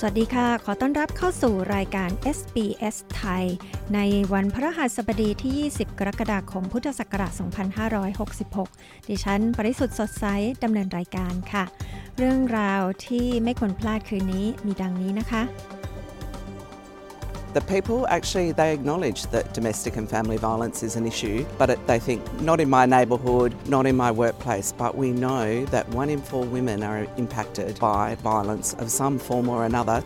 สวัสดีค่ะ ขอต้อนรับเข้าสู่รายการ SBS ไทย ในวันพระหัสบดีที่ 20 กรกฎาคม พุทธศักราช 2566 ดิฉัน ปริสุทธ์สดใสดำเนินรายการค่ะ เรื่องราวที่ไม่ควรพลาดคืนนี้มีดังนี้นะคะ The people actually they acknowledge that domestic and family violence is an issue, but it, they think not in my neighbourhood, not in my workplace. But we know that one in four women are impacted by violence of some form or another.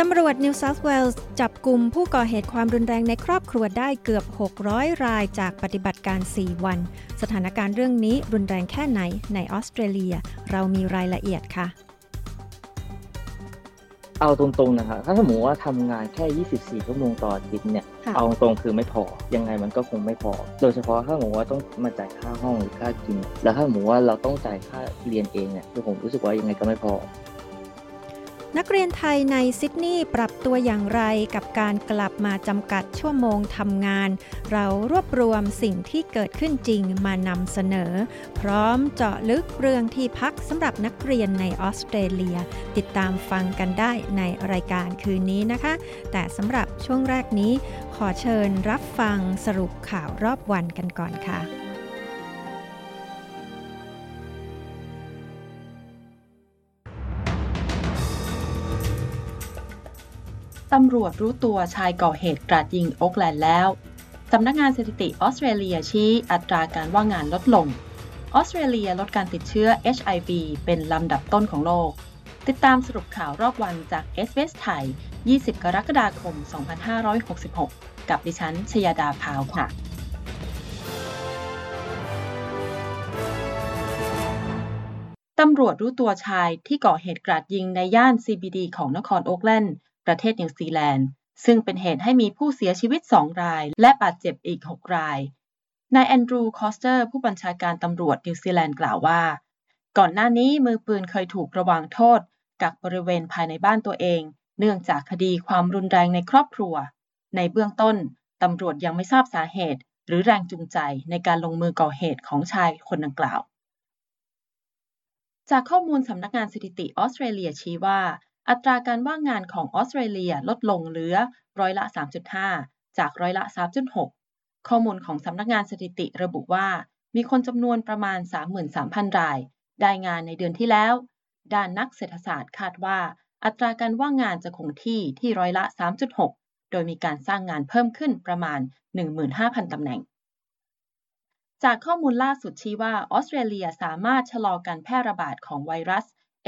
ตำรวจนิวเซาท์เวลส์จับกลุ่มผู้ก่อเหตุความรุนแรงในครอบครัวได้เกือบ 600 รายจากปฏิบัติการ 4 วัน สถานการณ์เรื่องนี้รุนแรงแค่ไหนในออสเตรเลีย เรามีรายละเอียดค่ะ เอาตรงๆนะครับถ้าสมมติว่าทำงานแค่ 24 ชั่วโมงต่ออาทิตย์เนี่ยค่ะเอาตรงๆคือไม่พอ ยังไงมันก็คงไม่พอ โดยเฉพาะถ้าสมมติว่าต้องมาจ่ายค่าห้องหรือค่ากิน แล้วถ้าสมมติว่าเราต้องจ่ายค่าเรียนเองเนี่ยคือผมรู้สึกว่ายังไงก็ไม่พอ นักเรียนไทยในซิดนีย์ปรับตัวอย่างไรกับการกลับมาจำกัดชั่วโมงทำงาน เรารวบรวมสิ่งที่เกิดขึ้นจริงมานำเสนอ พร้อมเจาะลึกเรื่องที่พักสำหรับนักเรียนในออสเตรเลีย ติดตามฟังกันได้ในรายการคืนนี้นะคะ แต่สำหรับช่วงแรกนี้ ขอเชิญรับฟังสรุปข่าวรอบวันกันก่อนค่ะ ตำรวจรู้ตัวชายก่อเหตุกราดยิงโอ๊กแลนด์แล้วสำนักงานสถิติออสเตรเลียชี้อัตราการว่างงานลดลง ออสเตรเลียลดการติดเชื้อ HIV เป็นลำดับต้นของโลก ติดตามสรุปข่าวรอบวันจาก s อ s ไทย 20 กรกฎาคม 2566 กับดิฉัน ชยาดาพาวค่ะตำรวจรู้ตัวชายที่ก่อเหตุกราดยิงในย่าน CBD ของนครโอ๊กแลนด์ ประเทศนิวซีแลนด์ ซึ่งเป็นเหตุให้มีผู้เสียชีวิต 2 ราย และบาดเจ็บอีก 6 ราย นายแอนดรูว์คอสเตอร์ ผู้บัญชาการตำรวจนิวซีแลนด์กล่าวว่า ก่อนหน้านี้มือปืนเคยถูกระวางโทษ กักบริเวณภายในบ้านตัวเอง เนื่องจากคดีความรุนแรงในครอบครัว ในเบื้องต้นตำรวจยังไม่ทราบสาเหตุ หรือแรงจูงใจในการลงมือก่อเหตุของชายคนดังกล่าวจากข้อมูลสำนักงานสถิติออสเตรเลียชี้ว่า อัตราการว่างงานของออสเตรเลียลดลงเหลือร้อยละ 3.5 จากร้อยละ 3.6 ข้อมูลของสำนักงานสถิติระบุว่า มีคนจำนวนประมาณ 33,000 ราย ได้งานในเดือนที่แล้ว ด้านนักเศรษฐศาสตร์คาดว่า อัตราการว่างงานจะคงที่ที่ร้อยละ 3.6 โดยมีการสร้างงานเพิ่มขึ้นประมาณ 15,000 ตำแหน่ง จากข้อมูลล่าสุดชี้ว่าออสเตรเลียสามารถชะลอการแพร่ระบาดของไวรัส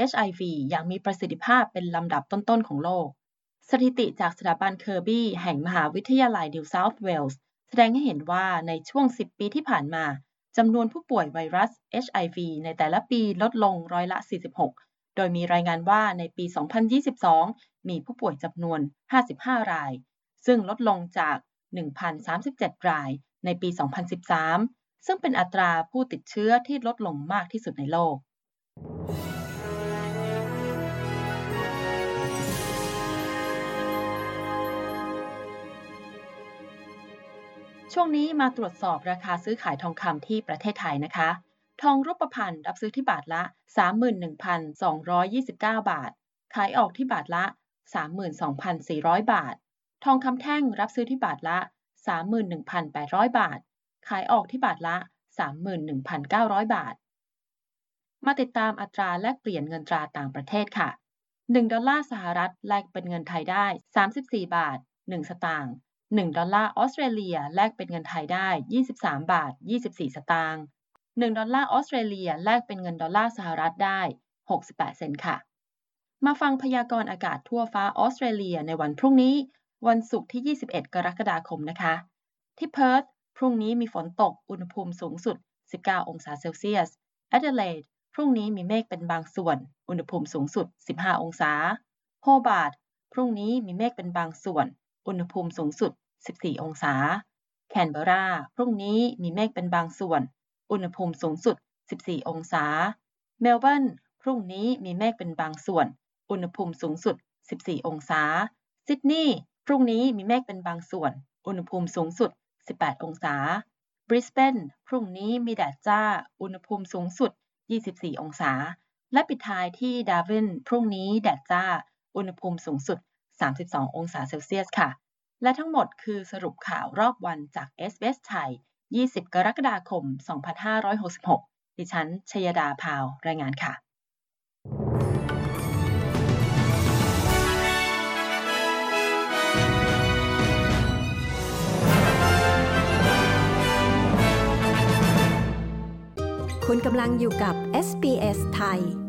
HIV อย่างมีประสิทธิภาพเป็นลำดับต้น ๆ ของโลก สถิติจากสถาบันเคอร์บี้แห่งมหาวิทยาลัยนิวเซาท์เวลส์แสดงให้เห็นว่าในช่วง 10 ปีที่ผ่านมาจำนวนผู้ป่วยไวรัส HIV ในแต่ละปีลดลงร้อยละ 46 โดยมีรายงานว่าในปี 2022 มีผู้ป่วยจำนวน 55 ราย ซึ่งลดลงจาก 1,037 ราย ในปี 2013 ซึ่งเป็นอัตราผู้ติดเชื้อที่ลดลงมากที่สุดในโลก ช่วงนี้มาตรวจสอบราคาซื้อขายทองคำที่ประเทศไทยนะคะ ทองรูปพรรณรับซื้อที่บาทละ 31,229 บาท ขายออกที่บาทละ 32,400 บาท ทองคำแท่งรับซื้อที่บาทละ 31,800 บาท ขายออกที่บาทละ 31,900 บาท มาติดตามอัตราแลกเปลี่ยนเงินตราต่างประเทศค่ะ 1 ดอลลาร์สหรัฐแลกเป็นเงินไทยได้ 34 บาท 1 สตางค์ 1 ดอลลาร์ออสเตรเลียแลกเป็นเงินไทยได้ 23 บาท 24 สตางค์ 1 ดอลลาร์ออสเตรเลียแลกเป็นเงินดอลลาร์สหรัฐได้ 68 เซนต์ค่ะ มาฟังพยากรณ์อากาศทั่วฟ้าออสเตรเลียในวันพรุ่งนี้ วันศุกร์ที่ 21 กรกฎาคมนะคะ ที่เพิร์ธพรุ่งนี้มีฝนตกอุณหภูมิสูงสุด 19 องศาเซลเซียสแอดิเลดพรุ่งนี้มีเมฆเป็นบางส่วน อุณหภูมิสูงสุด 15 องศา โฮบาร์ตพรุ่งนี้มีเมฆเป็นบางส่วน อุณหภูมิสูงสุด 14 องศา แคนเบรา พรุ่งนี้มีเมฆเป็นบางส่วน อุณหภูมิสูงสุด 14 องศา เมลเบิร์น พรุ่งนี้มีเมฆเป็นบางส่วน อุณหภูมิสูงสุด 14 องศา ซิดนีย์ พรุ่งนี้มีเมฆเป็นบางส่วน อุณหภูมิสูงสุด 18 องศา บริสเบน พรุ่งนี้มีแดดจ้า อุณหภูมิสูงสุด 24 องศา และปิดท้ายที่ดาวิน พรุ่งนี้แดดจ้า อุณหภูมิสูงสุด 32 องศาเซลเซียสค่ะ และทั้งหมดคือสรุปข่าวรอบวันจาก s อ s ไทย 20 กรกฎาคม 2566 ดิฉัน ชยดาพาว รายงานค่ะคุณกำลังอยู่กับ SBS ไทย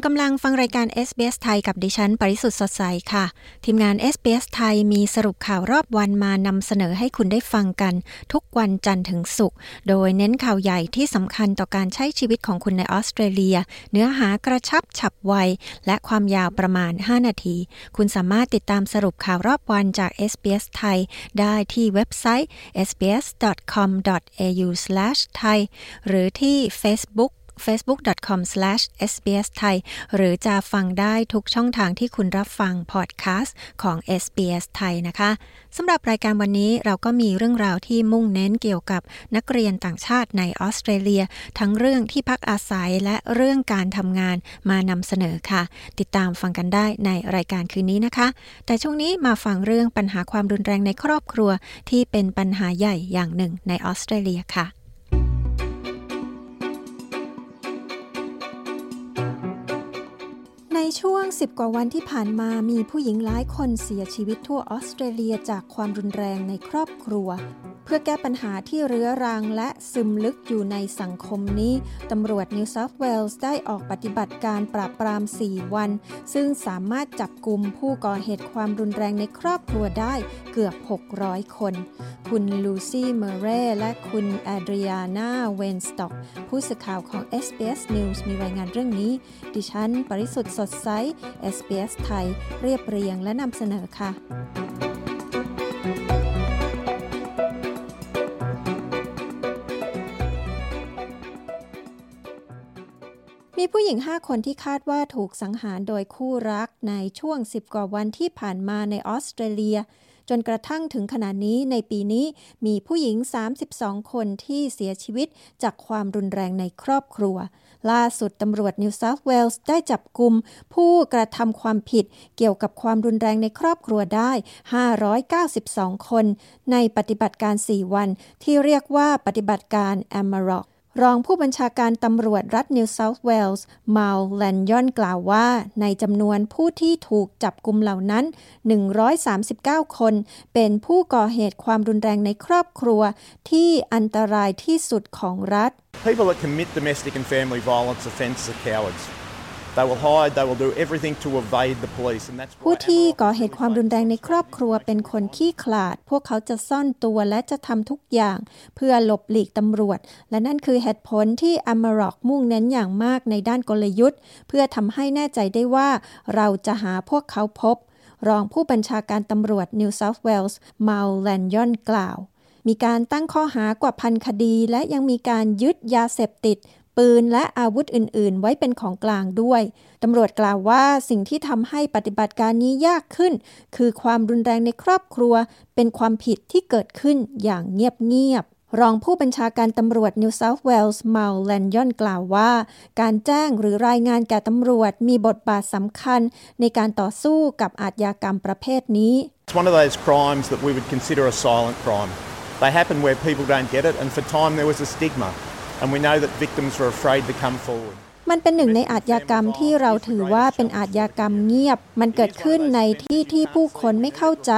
ณกำลังฟังรายการ SBS ไทยกับดิฉัน ปริสุทธ์สดใสค่ะ ทีมงาน SBS ไทยมีสรุปข่าวรอบวันมานำเสนอให้คุณได้ฟังกัน ทุกวันจันทร์ถึงศุกร์โดยเน้นข่าวใหญ่ที่สำคัญต่อการใช้ชีวิตของคุณในออสเตรเลีย เนื้อหากระชับฉับไว และความยาวประมาณ 5 นาที คุณสามารถติดตามสรุปข่าวรอบวันจาก SBS ไทยได้ที่เว็บไซต์ sbs.com.au/thai หรือที่ Facebook facebook.com/sbsthai หรือจะฟังได้ทุกช่องทางที่คุณรับฟังพอดแคสต์ของ SBS ไทยนะคะสำหรับรายการวันนี้เราก็มีเรื่องราวที่มุ่งเน้นเกี่ยวกับนักเรียนต่างชาติในออสเตรเลีย ทั้งเรื่องที่พักอาศัยและเรื่องการทำงานมานำเสนอค่ะ ติดตามฟังกันได้ในรายการคืนนี้นะคะ แต่ช่วงนี้มาฟังเรื่องปัญหาความรุนแรงในครอบครัวที่เป็นปัญหาใหญ่อย่างหนึ่งในออสเตรเลียค่ะ ในช่วง 10 กว่าวันที่ผ่านมามีผู้หญิงหลายคนเสียชีวิตทั่วออสเตรเลียจากความรุนแรงในครอบครัว เพื่อแก้ปัญหาที่เรื้อรังและซึมลึกอยู่ในสังคมนี้ ตำรวจนิวเซาท์เวลส์ได้ออกปฏิบัติการปราบปราม 4 วัน ซึ่งสามารถจับกลุ่มผู้ก่อเหตุความรุนแรงในครอบครัวได้เกือบ 600 คน คุณลูซี่ เมเร่และคุณแอดริอานาเวนสต็อก ผู้สื่อข่าวของ SBS News มีรายงานเรื่องนี้ ดิฉัน ปริสุทธ์สดใส SBS ไทย เรียบเรียงและนำเสนอค่ะ มีผู้หญิง 5 คนที่คาดว่าถูกสังหารโดยคู่รักในช่วง 10 กว่าวันที่ผ่านมาในออสเตรเลีย จนกระทั่งถึงขณะนี้ในปีนี้มีผู้หญิง 32 คนที่เสียชีวิตจากความรุนแรงในครอบครัว ล่าสุดตำรวจนิวเซาท์เวลส์ได้จับกลุ่มผู้กระทำความผิดเกี่ยวกับความรุนแรงในครอบครัวได้ 592 คน ในปฏิบัติการ 4 วันที่เรียกว่าปฏิบัติการแอมมาร็อก รองผู้บัญชาการตำรวจรัฐนิวเซาท์เวลส์มาลแลนยอนกล่าวว่า ในจำนวนผู้ที่ถูกจับกลุ่มเหล่านั้น 139 คน เป็นผู้ก่อเหตุความรุนแรงในครอบครัวที่อันตรายที่สุดของรัฐ People that commit domestic and family violence offences are cowards. ผู้ที่ก่อเหตุความรุนแรงในครอบครัวเป็นคนขี้ขลาด พวกเขาจะซ่อนตัวและจะทำทุกอย่าง เพื่อหลบหลีกตำรวจ และนั่นคือเหตุผลที่อเมรอกมุ่งเน้นอย่างมากในด้านกลยุทธ์ เพื่อทำให้แน่ใจได้ว่าเราจะหาพวกเขาพบ รองผู้บัญชาการตำรวจนิวเซาท์เวลส์มาลแลนยอนกล่าว มีการตั้งข้อหากว่าพันคดี และยังมีการยึดยาเสพติด ปืนและอาวุธอื่น ๆ ไว้เป็นของกลางด้วย ตำรวจกล่าวว่าสิ่งที่ทำให้ปฏิบัติการนี้ยากขึ้น คือความรุนแรงในครอบครัว เป็นความผิดที่เกิดขึ้นอย่างเงียบ ๆรองผู้บัญชาการตำรวจนิวเซาท์เวลส์มาลแลนยอนกล่าวว่า การแจ้งหรือรายงานแก่ตำรวจมีบทบาทสำคัญในการต่อสู้กับอาชญากรรมประเภทนี้ It's one of those crimes that we would consider a silent crime. They happen where people don't get it, and for time there was a stigma, and we know that victims were afraid to come forward. มันเป็นหนึ่งในอาชญากรรมที่เราถือว่าเป็นอาชญากรรมเงียบ มันเกิดขึ้นในที่ที่ผู้คนไม่เข้าใจ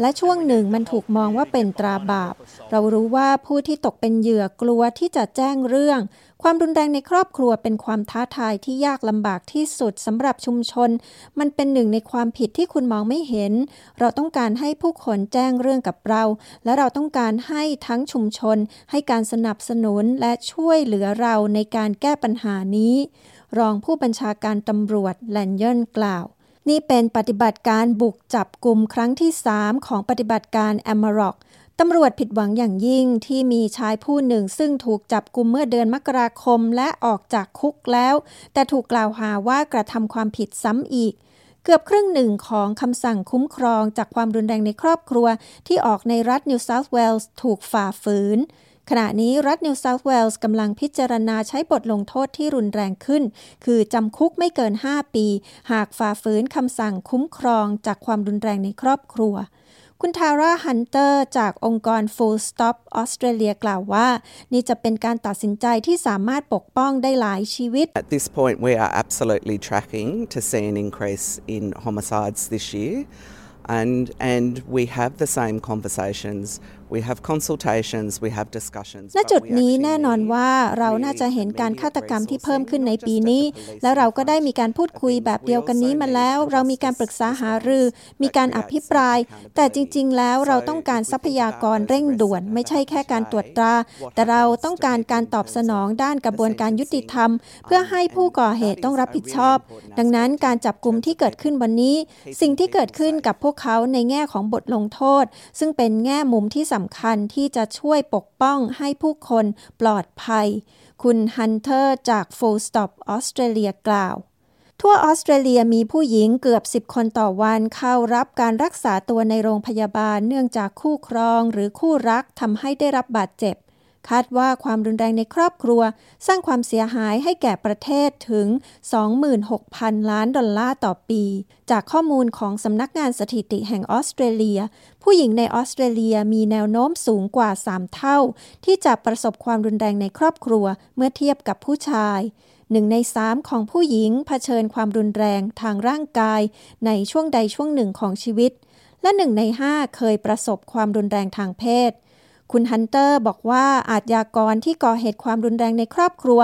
และช่วงหนึ่งมันถูกมองว่าเป็นตราบาป เรารู้ว่าผู้ที่ตกเป็นเหยื่อกลัวที่จะแจ้งเรื่อง ความรุนแรงในครอบครัวเป็นความท้าทายที่ยากลำบากที่สุดสำหรับชุมชน มันเป็นหนึ่งในความผิดที่คุณมองไม่เห็น เราต้องการให้ผู้คนแจ้งเรื่องกับเรา และเราต้องการให้ทั้งชุมชน ให้การสนับสนุนและช่วยเหลือเราในการแก้ปัญหานี้ รองผู้บัญชาการตำรวจแลนเยอนกล่าวนี่เป็นปฏิบัติการบุกจับกลุ่มครั้งที่ 3 ของปฏิบัติการแอมมาร็อก ตำรวจผิดหวังอย่างยิ่งที่มีชายผู้หนึ่ง ซึ่งถูกจับกุมเมื่อเดือนมกราคมและออกจากคุกแล้ว แต่ถูกกล่าวหาว่ากระทำความผิดซ้ำอีก เกือบครึ่งหนึ่งของคำสั่งคุ้มครองจากความรุนแรงในครอบครัว ที่ออกในรัฐนิวเซาท์เวลส์ถูกฝ่าฝืนขณะนี้รัฐนิวเซาท์เวลส์กำลังพิจารณาใช้บทลงโทษที่รุนแรงขึ้น คือจำคุกไม่เกิน 5 ปี หากฝ่าฝืนคำสั่งคุ้มครองจากความรุนแรงในครอบครัว คุณทาร่าฮันเตอร์จากองค์กร Full Stop ออสเตรเลียกล่าวว่า นี่จะเป็นการตัดสินใจที่สามารถปกป้องได้หลายชีวิต At this point, we are absolutely tracking to see an increase in homicides this year. And, and we have the same conversations, we have consultations, we have discussions. ณ but จุด we นี้ actually แน่นอน need ว่าเราน่าจะเห็นการฆาตกรรมที่เพิ่มขึ้นในปีนี้ และเราก็ได้มีการพูดคุยแบบเดียวกันนี้มาแล้ว เรามีการปรึกษาหารือ มีการอภิปราย แต่จริง ๆ แล้วเราต้องการทรัพยากรเร่งด่วน ไม่ใช่แค่การตรวจตรา แต่เราต้องการการตอบสนองด้านกระบวนการยุติธรรม เพื่อให้ผู้ก่อเหตุต้องรับผิดชอบ ดังนั้นการจับกลุ่มที่เกิดขึ้นวันนี้ สิ่งที่เกิดขึ้นกับพวกเขาในแง่ของบทลงโทษ ซึ่งเป็นแง่มุมที่สำคัญที่จะช่วยปกป้องให้ผู้คนปลอดภัย คุณฮันเตอร์จาก Full Stop ออสเตรเลียกล่าว ทั่วออสเตรเลียมีผู้หญิงเกือบ 10 คนต่อวันเข้ารับการรักษาตัวในโรงพยาบาลเนื่องจากคู่ครองหรือคู่รักทำให้ได้รับบาดเจ็บ คาดว่าความรุนแรงในครอบครัว สร้างความเสียหายให้แก่ประเทศถึง 26,000 ล้านดอลลาร์ต่อปี จากข้อมูลของสำนักงานสถิติแห่งออสเตรเลีย ผู้หญิงในออสเตรเลียมีแนวโน้มสูงกว่า 3 เท่า ที่จะประสบความรุนแรงในครอบครัวเมื่อเทียบกับผู้ชายหนึ่งในสามของผู้หญิงเผชิญความรุนแรงทางร่างกาย ในช่วงใดช่วงหนึ่งของชีวิต และหนึ่งในห้าเคยประสบความรุนแรงทางเพศ คุณฮันเตอร์บอกว่าอาจยากรที่ก่อเหตุความรุนแรงในครอบครัว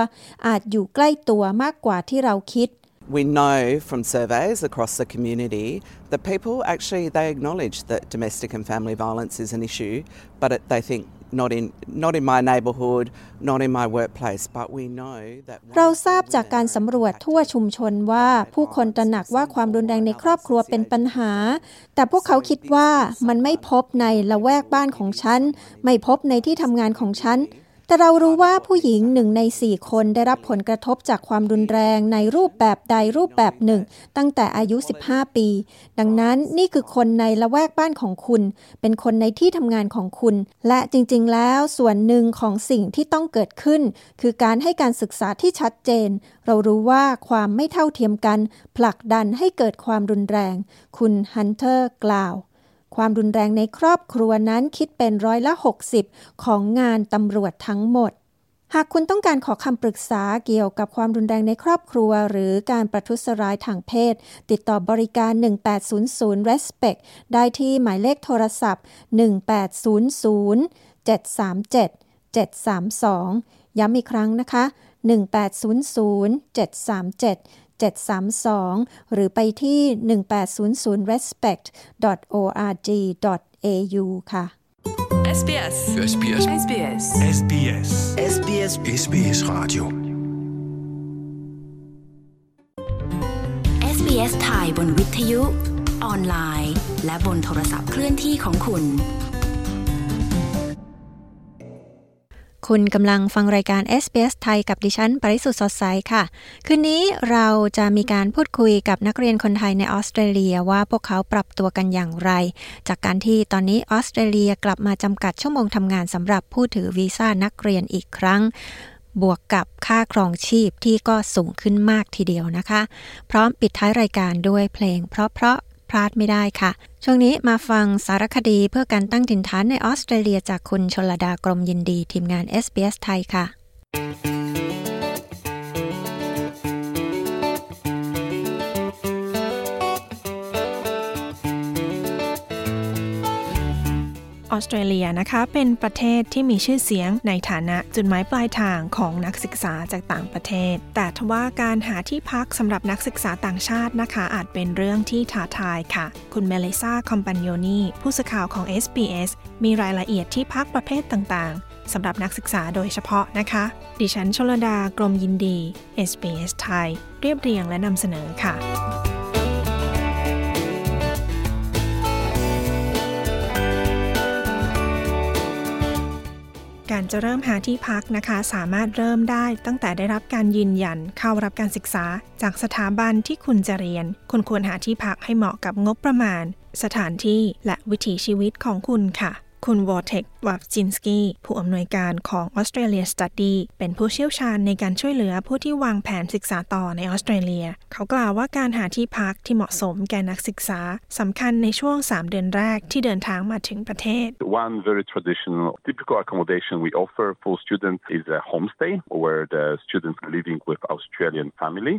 อาจอยู่ใกล้ตัวมากกว่าที่เราคิด We know from surveys across the community that people actually they acknowledge that domestic and family violence is an issue, but it, they think not in not in my neighborhood not in my workplace. But we know that เราทราบจากการสำรวจทั่วชุมชนว่าผู้คนตระหนักว่าความรุนแรงในครอบครัวเป็นปัญหา แต่พวกเขาคิดว่ามันไม่พบในละแวกบ้านของฉัน ไม่พบในที่ทำงานของฉัน แต่เรารู้ว่าผู้หญิงหนึ่งในสี่คนได้รับผลกระทบจากความรุนแรงในรูปแบบใดรูปแบบหนึ่ง ตั้งแต่อายุ 15 ปี ดังนั้นนี่คือคนในละแวกบ้านของคุณ เป็นคนในที่ทำงานของคุณ และจริงๆ แล้วส่วนหนึ่งของสิ่งที่ต้องเกิดขึ้น คือการให้การศึกษาที่ชัดเจน เรารู้ว่าความไม่เท่าเทียมกัน ผลักดันให้เกิดความรุนแรง คุณฮันเตอร์กล่าว ความรุนแรงในครอบครัวนั้นคิดเป็นร้อยละ 60 ของงานตำรวจทั้งหมด หากคุณต้องการขอคำปรึกษาเกี่ยวกับความรุนแรงในครอบครัว หรือการประทุษร้ายทางเพศ ติดต่อบริการ 1800 Respect ได้ที่หมายเลขโทรศัพท์ 1800 737 732 ย้ำอีกครั้งนะคะ 1800 737 732 หรือไปที่ 1800 respect.org.au ค่ะ SBS SBS SBS SBS SBS SBS Radio SBS ไทยบนวิทยุ ออนไลน์ และบนโทรศัพท์เคลื่อนที่ของคุณ คุณกำลังฟังรายการ SBS ไทยกับดิฉัน ปริสุทธ์สดใสค่ะ คืนนี้เราจะมีการพูดคุยกับนักเรียนคนไทยในออสเตรเลียว่าพวกเขาปรับตัวกันอย่างไร จากการที่ตอนนี้ออสเตรเลียกลับมาจำกัดชั่วโมงทำงานสำหรับผู้ถือวีซ่านักเรียนอีกครั้ง บวกกับค่าครองชีพที่ก็สูงขึ้นมากทีเดียวนะคะ พร้อมปิดท้ายรายการด้วยเพลง เพราะเพลาดไม่ได้ค่ะ ช่วงนี้มาฟังสารคดีเพื่อการตั้งถิ่นฐานในออสเตรเลียจากคุณชลดากรมยินดีทีมงาน SBS ไทยค่ะ ออสเตรเลียนะคะ เป็นประเทศที่มีชื่อเสียงในฐานะจุดหมายปลายทางของนักศึกษาจากต่างประเทศ แต่ทว่าการหาที่พักสำหรับนักศึกษาต่างชาตินะคะ อาจเป็นเรื่องที่ท้าทายค่ะ คุณเมลิซาคอมปานโยนีผู้สื่อข่าวของ SBS มีรายละเอียดที่พักประเภทต่างๆสำหรับนักศึกษาโดยเฉพาะนะคะ ดิฉันชลดากรมยินดี SBS ไทย เรียบเรียงและนำเสนอค่ะ การจะเริ่มหาที่พักนะคะ สามารถเริ่มได้ตั้งแต่ได้รับการยืนยันเข้ารับการศึกษา จากสถาบันที่คุณจะเรียน คุณควรหาที่พักให้เหมาะกับงบประมาณ สถานที่และวิถีชีวิตของคุณค่ะ คุณวอเทควัฟจินสกี้ผู้อำนวยการของ Australia Study เป็นผู้เชี่ยวชาญในการช่วยเหลือผู้ที่วางแผนศึกษาต่อในออสเตรเลีย เขากล่าวว่าการหาที่พักที่เหมาะสมแก่นักศึกษาสำคัญในช่วง 3 เดือนแรกที่เดินทางมาถึงประเทศ One very traditional, typical accommodation we offer for students is a homestay where the students living with Australian family.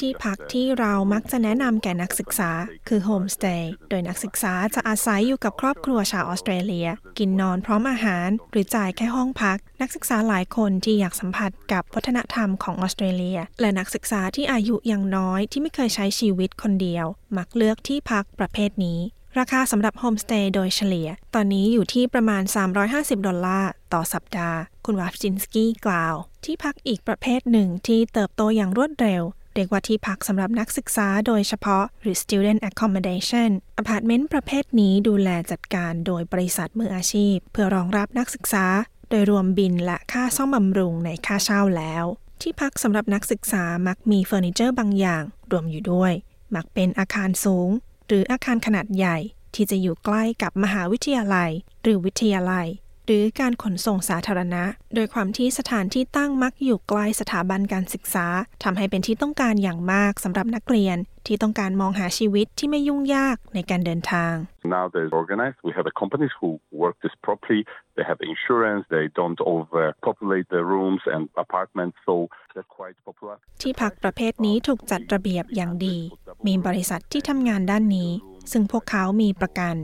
ที่พักที่เรามักจะแนะนำแก่นักศึกษาคือโฮมสเตย์โดยนักศึกษาจะอาศัยอยู่กับครอบครัวชาวออสเตรเลีย กินนอนพร้อมอาหาร หรือจ่ายแค่ห้องพัก นักศึกษาหลายคนที่อยากสัมผัสกับวัฒนธรรมของออสเตรเลีย และนักศึกษาที่อายุยังน้อยที่ไม่เคยใช้ชีวิตคนเดียว มักเลือกที่พักประเภทนี้ราคาสำหรับโฮมสเตย์โดยเฉลี่ย ตอนนี้อยู่ที่ประมาณ 350 ดอลลาร์ต่อสัปดาห์ คุณวาฟจินสกี้กล่าว ที่พักอีกประเภทหนึ่งที่เติบโตอย่างรวดเร็ว เรียกว่าที่พักสำหรับนักศึกษาโดยเฉพาะหรือ student accommodation อพาร์ตเมนต์ประเภทนี้ดูแลจัดการโดยบริษัทมืออาชีพ เพื่อรองรับนักศึกษา โดยรวมบิลและค่าซ่อมบำรุงในค่าเช่าแล้ว ที่พักสำหรับนักศึกษามักมีเฟอร์นิเจอร์บางอย่าง รวมอยู่ด้วย มักเป็นอาคารสูง หรืออาคารขนาดใหญ่ที่จะอยู่ใกล้กับมหาวิทยาลัย หรือวิทยาลัย หรือการขนส่งสาธารณะ โดยความที่สถานที่ตั้งมักอยู่ใกล้สถาบันการศึกษาทำให้เป็นที่ต้องการอย่างมากสำหรับนักเรียน ที่ต้องการมองหาชีวิตที่ไม่ยุ่งยากในการเดินทาง Now they're organized. We have a companies who work this properly. They have insurance. They don't overpopulate the rooms and apartments, so they're quite popular. ที่พักประเภทนี้ถูกจัดระเบียบอย่างดี มีบริษัทที่ทำงานด้านนี้ ซึ่งพวกเขามีประกัน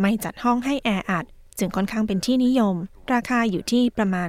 ไม่จัดห้องให้แออัด จึงค่อนข้างเป็นที่นิยม ราคาอยู่ที่ประมาณ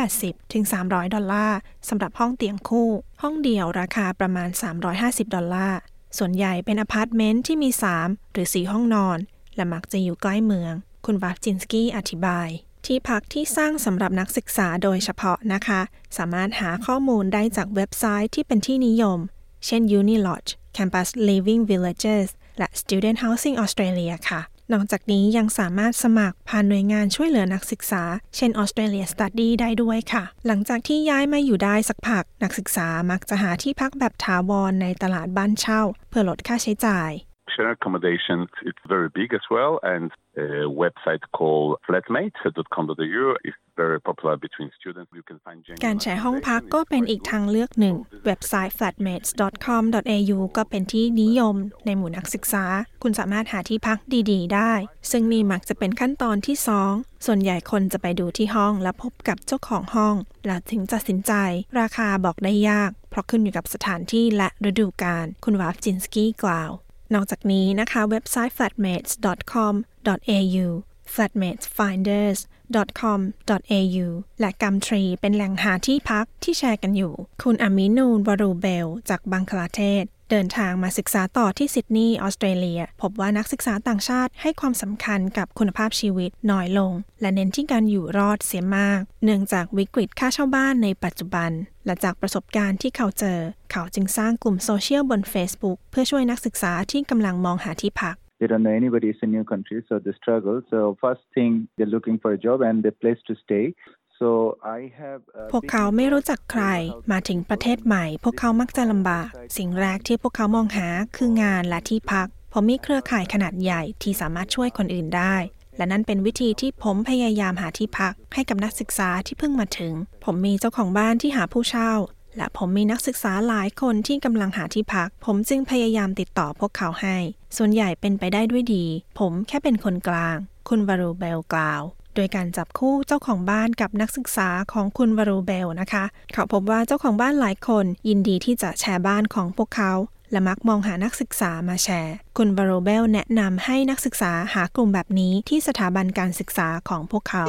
280 ถึง 300 ดอลลาร์สำหรับห้องเตียงคู่ ห้องเดียวราคาประมาณ 350 ดอลลาร์ ส่วนใหญ่เป็นอพาร์ตเมนต์ที่มี 3 หรือ 4 ห้องนอน และมักจะอยู่ใกล้เมือง คุณวาฟจินสกี้อธิบาย ที่พักที่สร้างสำหรับนักศึกษาโดยเฉพาะนะคะ สามารถหาข้อมูลได้จากเว็บไซต์ที่เป็นที่นิยม เช่น Unilodge Campus Living Villages และ Student Housing Australia ค่ะ นอกจากนี้ยังสามารถสมัครผ่านหน่วยงานช่วยเหลือนักศึกษา เช่น Australia Study ได้ด้วยค่ะ หลังจากที่ย้ายมาอยู่ได้สักพัก นักศึกษามักจะหาที่พักแบบถาวรในตลาดบ้านเช่า เพื่อลดค่าใช้จ่าย Share accommodation, it's very big as well, and a website called flatmate.com.au is very popular between students. You can find การแชร์ห้องพักก็เป็นอีกทางเลือกหนึ่ง เว็บไซต์ flatmates.com.au ก็เป็นที่นิยมในหมู่นักศึกษา คุณสามารถหาที่พักดี ๆ ได้ ซึ่งนี่มักจะเป็นขั้นตอนที่ 2 ส่วนใหญ่คนจะไปดูที่ห้องและพบกับเจ้าของห้อง แล้วถึงตัดสินใจ ราคาบอกได้ยาก เพราะขึ้นอยู่กับสถานที่และฤดูกาลคุณวาฟจินสกี้กล่าว นอกจากนี้นะคะเว็บไซต์ flatmates.com.au flatmatesfinders.com.au และ Gumtree เป็นแหล่งหาที่พักที่แชร์กันอยู่ คุณอามินูนวารูเบล จากบังคลาเทศ เดินทางมาศึกษาต่อที่ซิดนีย์ออสเตรเลีย พบว่านักศึกษาต่างชาติให้ความสำคัญกับคุณภาพชีวิตน้อยลง และเน้นที่การอยู่รอดเสียมาก เนื่องจากวิกฤตค่าเช่าบ้านในปัจจุบัน และจากประสบการณ์ที่เขาเจอ เขาจึงสร้างกลุ่มโซเชียลบน Facebook เพื่อช่วยนักศึกษาที่กำลังมองหาที่พัก they don't know anybody. It's a new country, so they struggle. So first thing, they're looking for a job and a place to stay. So I have. พวกเขาไม่รู้จักใคร มาถึงประเทศใหม่ พวกเขามักจะลำบาก สิ่งแรกที่พวกเขามองหาคืองานและที่พัก ผมมีเครือข่ายขนาดใหญ่ที่สามารถช่วยคนอื่นได้ และนั่นเป็นวิธีที่ผมพยายามหาที่พัก ให้กับนักศึกษาที่เพิ่งมาถึง ผมมีเจ้าของบ้านที่หาผู้เช่า และผมมีนักศึกษาหลายคนที่กำลังหาที่พัก ผมจึงพยายามติดต่อพวกเขาให้ ส่วนใหญ่เป็นไปได้ด้วยดี ผมแค่เป็นคนกลาง คุณวารูเบลกล่าว โดยการจับคู่เจ้าของบ้านกับนักศึกษาของคุณวารูเบลนะคะ เขาพบว่าเจ้าของบ้านหลายคน ยินดีที่จะแชร์บ้านของพวกเขา และมักมองหานักศึกษามาแชร์ คุณวารูเบลแนะนำให้นักศึกษาหากลุ่มแบบนี้ที่สถาบันการศึกษาของพวกเขา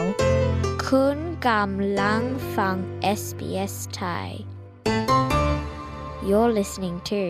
คุณกำลังฟัง SBS Thai You're listening to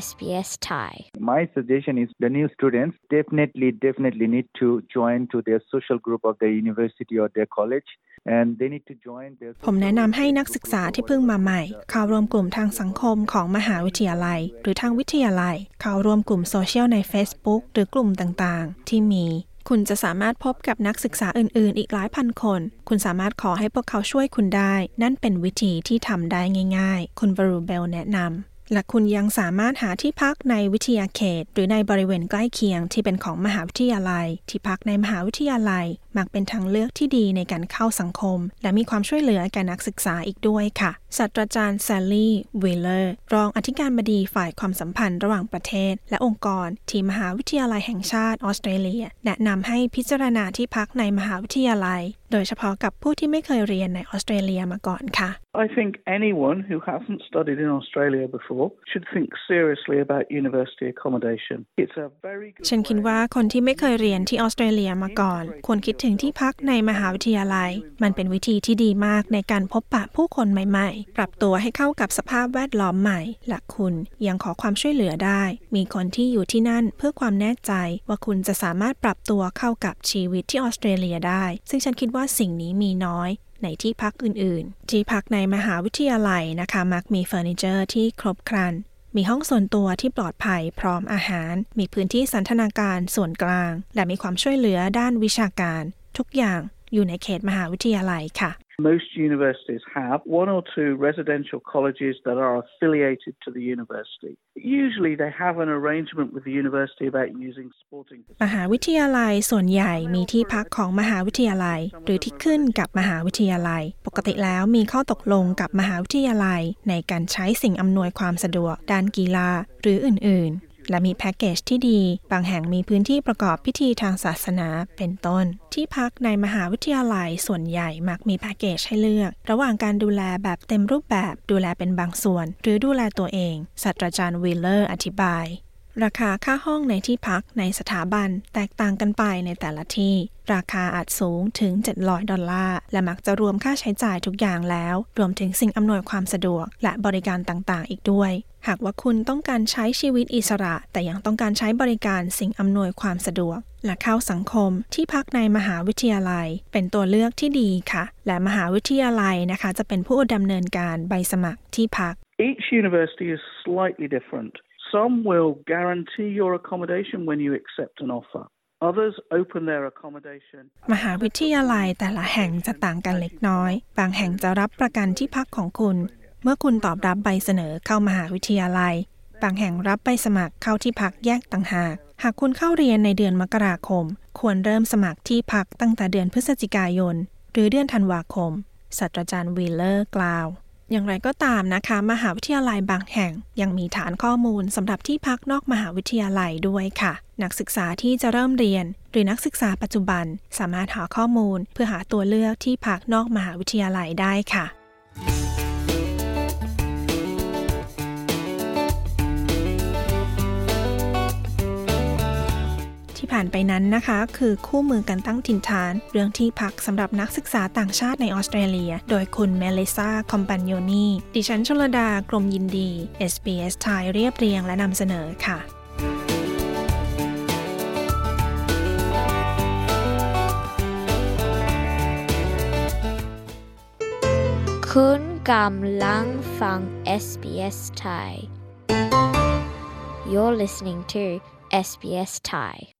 SBS Thai. My suggestion is the new students definitely, definitely need to join to their social group of their university or their college. And they need to join their ผมแนะนำให้นักศึกษาที่เพิ่งมาใหม่ เข้าร่วมกลุ่มทางสังคมของมหาวิทยาลัย หรือทางวิทยาลัย เข้าร่วมกลุ่มโซเชียลใน Facebook หรือกลุ่มต่างๆ ที่มีคุณจะสามารถพบกับนักศึกษาอื่น ๆ อีกหลายพันคน คุณสามารถขอให้พวกเขาช่วยคุณได้ นั่นเป็นวิธีที่ทำได้ง่าย ๆ คุณบรูเบลแนะนำ และคุณยังสามารถหาที่พักในวิทยาเขต หรือในบริเวณใกล้เคียงที่เป็นของมหาวิทยาลัย ที่พักในมหาวิทยาลัย มักเป็นทางเลือกที่ดีในการเข้าสังคม และมีความช่วยเหลือแก่นักศึกษาอีกด้วยค่ะ ศาสตราจารย์แซลลี่วีลเลอร์รองอธิการบดีฝ่ายความสัมพันธ์ระหว่างประเทศ และองค์กร ที่มหาวิทยาลัยแห่งชาติออสเตรเลีย แนะนำให้พิจารณาที่พักในมหาวิทยาลัย โดยเฉพาะกับผู้ที่ไม่เคยเรียนในออสเตรเลียมาก่อนค่ะ I think anyone who hasn't studied in Australia before should think seriously about university accommodation. It's a very good ฉันคิดว่าคนที่ไม่เคยเรียนที่ออสเตรเลียมาก่อน ควรคิดถึงที่พักในมหาวิทยาลัย มันเป็นวิธีที่ดีมากในการพบปะผู้คนใหม่ๆ ปรับตัวให้เข้ากับสภาพแวดล้อมใหม่และคุณยังขอความช่วยเหลือได้ มีคนที่อยู่ที่นั่นเพื่อความแน่ใจว่าคุณจะสามารถปรับตัวเข้ากับชีวิตที่ออสเตรเลียได้ ซึ่งฉันคิดว่าสิ่งนี้มีน้อยในที่พักอื่นๆ ที่พักในมหาวิทยาลัยนะคะ มักมีเฟอร์นิเจอร์ที่ครบครัน มีห้องส่วนตัวที่ปลอดภัยพร้อมอาหาร มีพื้นที่สันทนาการส่วนกลาง และมีความช่วยเหลือด้านวิชาการ ทุกอย่างอยู่ในเขตมหาวิทยาลัยค่ะ Most universities have one or two residential colleges that are affiliated to the university. Usually they have an arrangement with the university about using sporting มหาวิทยาลัยส่วนใหญ่มีที่พักของมหาวิทยาลัย หรือที่ขึ้นกับมหาวิทยาลัย ปกติแล้วมีข้อตกลงกับมหาวิทยาลัย ในการใช้สิ่งอำนวยความสะดวก ด้านกีฬาหรืออื่นๆ และมีแพ็กเกจที่ดี บางแห่งมีพื้นที่ประกอบพิธีทางศาสนาเป็นต้น ที่พักในมหาวิทยาลัยส่วนใหญ่มักมีแพ็กเกจให้เลือก ระหว่างการดูแลแบบเต็มรูปแบบ ดูแลเป็นบางส่วน หรือดูแลตัวเองศาสตราจารย์วีลเลอร์อธิบาย ราคาค่าห้องในที่พักในสถาบันแตกต่างกันไปในแต่ละที่ ราคาอาจสูงถึง 700 ดอลลาร์ และมักจะรวมค่าใช้จ่ายทุกอย่างแล้ว รวมถึงสิ่งอำนวยความสะดวก และบริการต่างๆ อีกด้วย หากว่าคุณต้องการใช้ชีวิตอิสระ แต่ยังต้องการใช้บริการสิ่งอำนวยความสะดวก และเข้าสังคมที่พักในมหาวิทยาลัย เป็นตัวเลือกที่ดีค่ะ และมหาวิทยาลัยนะคะ จะเป็นผู้ดำเนินการใบสมัครที่พัก Each university is slightly different. Some will guarantee your accommodation when you accept an offer. Others open their accommodation. มหาวิทยาลัยแต่ละแห่งจะต่างกันเล็กน้อย บางแห่งจะรับประกันที่พักของคุณ เมื่อคุณตอบรับใบเสนอเข้ามหาวิทยาลัย บางแห่งรับไปสมัครเข้าที่พักแยกต่างหาก หากคุณเข้าเรียนในเดือนมกราคม ควรเริ่มสมัครที่พักตั้งแต่เดือนพฤศจิกายน หรือเดือนธันวาคม ศาสตราจารย์วีเลอร์กล่าว อย่างไรก็ตามนะคะ มหาวิทยาลัยบางแห่ง ยังมีฐานข้อมูลสำหรับที่พักนอกมหาวิทยาลัยด้วยค่ะ นักศึกษาที่จะเริ่มเรียน หรือนักศึกษาปัจจุบัน สามารถหาข้อมูล เพื่อหาตัวเลือกที่พักนอกมหาวิทยาลัยได้ค่ะ ผ่านไปนั้นนะคะ คือคู่มือการตั้งถิ่นฐาน เรื่องที่พักสำหรับนักศึกษาต่างชาติในออสเตรเลีย โดยคุณเมลิซาคอมปันโยนีดิฉันชลดากรมยินดี SBS ไทยเรียบเรียงและนำเสนอค่ะคุณกำลังฟัง SBS Thai You're listening to SBS Thai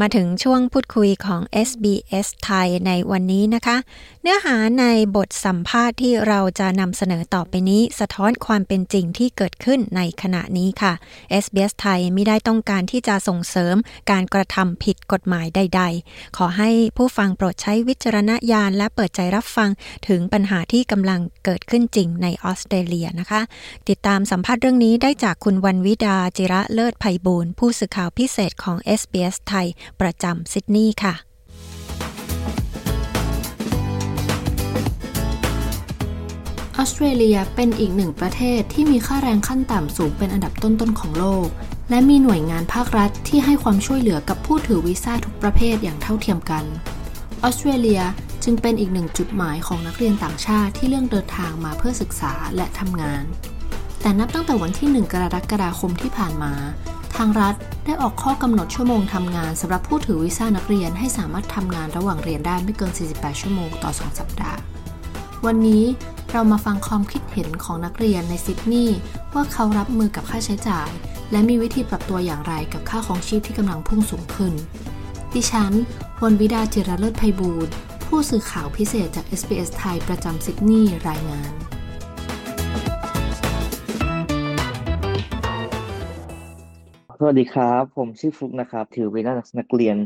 มาถึงช่วงพูดคุยของ SBS ไทยในวันนี้นะคะ เนื้อหาในบทสัมภาษณ์ที่เราจะนำเสนอต่อไปนี้ สะท้อนความเป็นจริงที่เกิดขึ้นในขณะนี้ค่ะ SBS ไทยไม่ได้ต้องการที่จะส่งเสริมการกระทำผิดกฎหมายใด ๆ ขอให้ผู้ฟังโปรดใช้วิจารณญาณและเปิดใจรับฟังถึงปัญหาที่กำลังเกิดขึ้นจริงในออสเตรเลียนะคะ ติดตามสัมภาษณ์เรื่องนี้ได้จากคุณวันวิดาจิระเลิศไพบูลผู้สื่อข่าวพิเศษของ SBS ไทยประจำซิดนีย์ค่ะออสเตรเลียเป็นอีกหนึ่งประเทศที่มีค่าแรงขั้นต่ำสูงเป็นอันดับต้นๆของโลก และมีหน่วยงานภาครัฐที่ให้ความช่วยเหลือกับผู้ถือวีซ่าทุกประเภทอย่างเท่าเทียมกัน ออสเตรเลียจึงเป็นอีกหนึ่งจุดหมายของนักเรียนต่างชาติที่เลือกเดินทางมาเพื่อศึกษาและทำงาน แต่นับตั้งแต่วันที่ 1 กรกฎาคมที่ผ่านมา ทางรัฐได้ออกข้อกำหนดชั่วโมงทำงานสำหรับผู้ถือวีซ่านักเรียนให้สามารถทำงานระหว่างเรียนได้ไม่เกิน 48 ชั่วโมงต่อ 2 สัปดาห์ วันนี้เรามาฟังความคิดเห็นของนักเรียนในซิดนีย์ว่าเขารับมือกับค่าใช้จ่าย และมีวิธีปรับตัวอย่างไรกับค่าของชีพที่กำลังพุ่งสูงขึ้น ดิฉันวนวิดาจิรเลิศไพบูลย์ผู้สื่อข่าวพิเศษจาก SBS ไทยประจำซิดนีย์รายงาน สวัสดีครับ ผมชื่อฟลุกนะครับ ถือวีซ่านักเรียน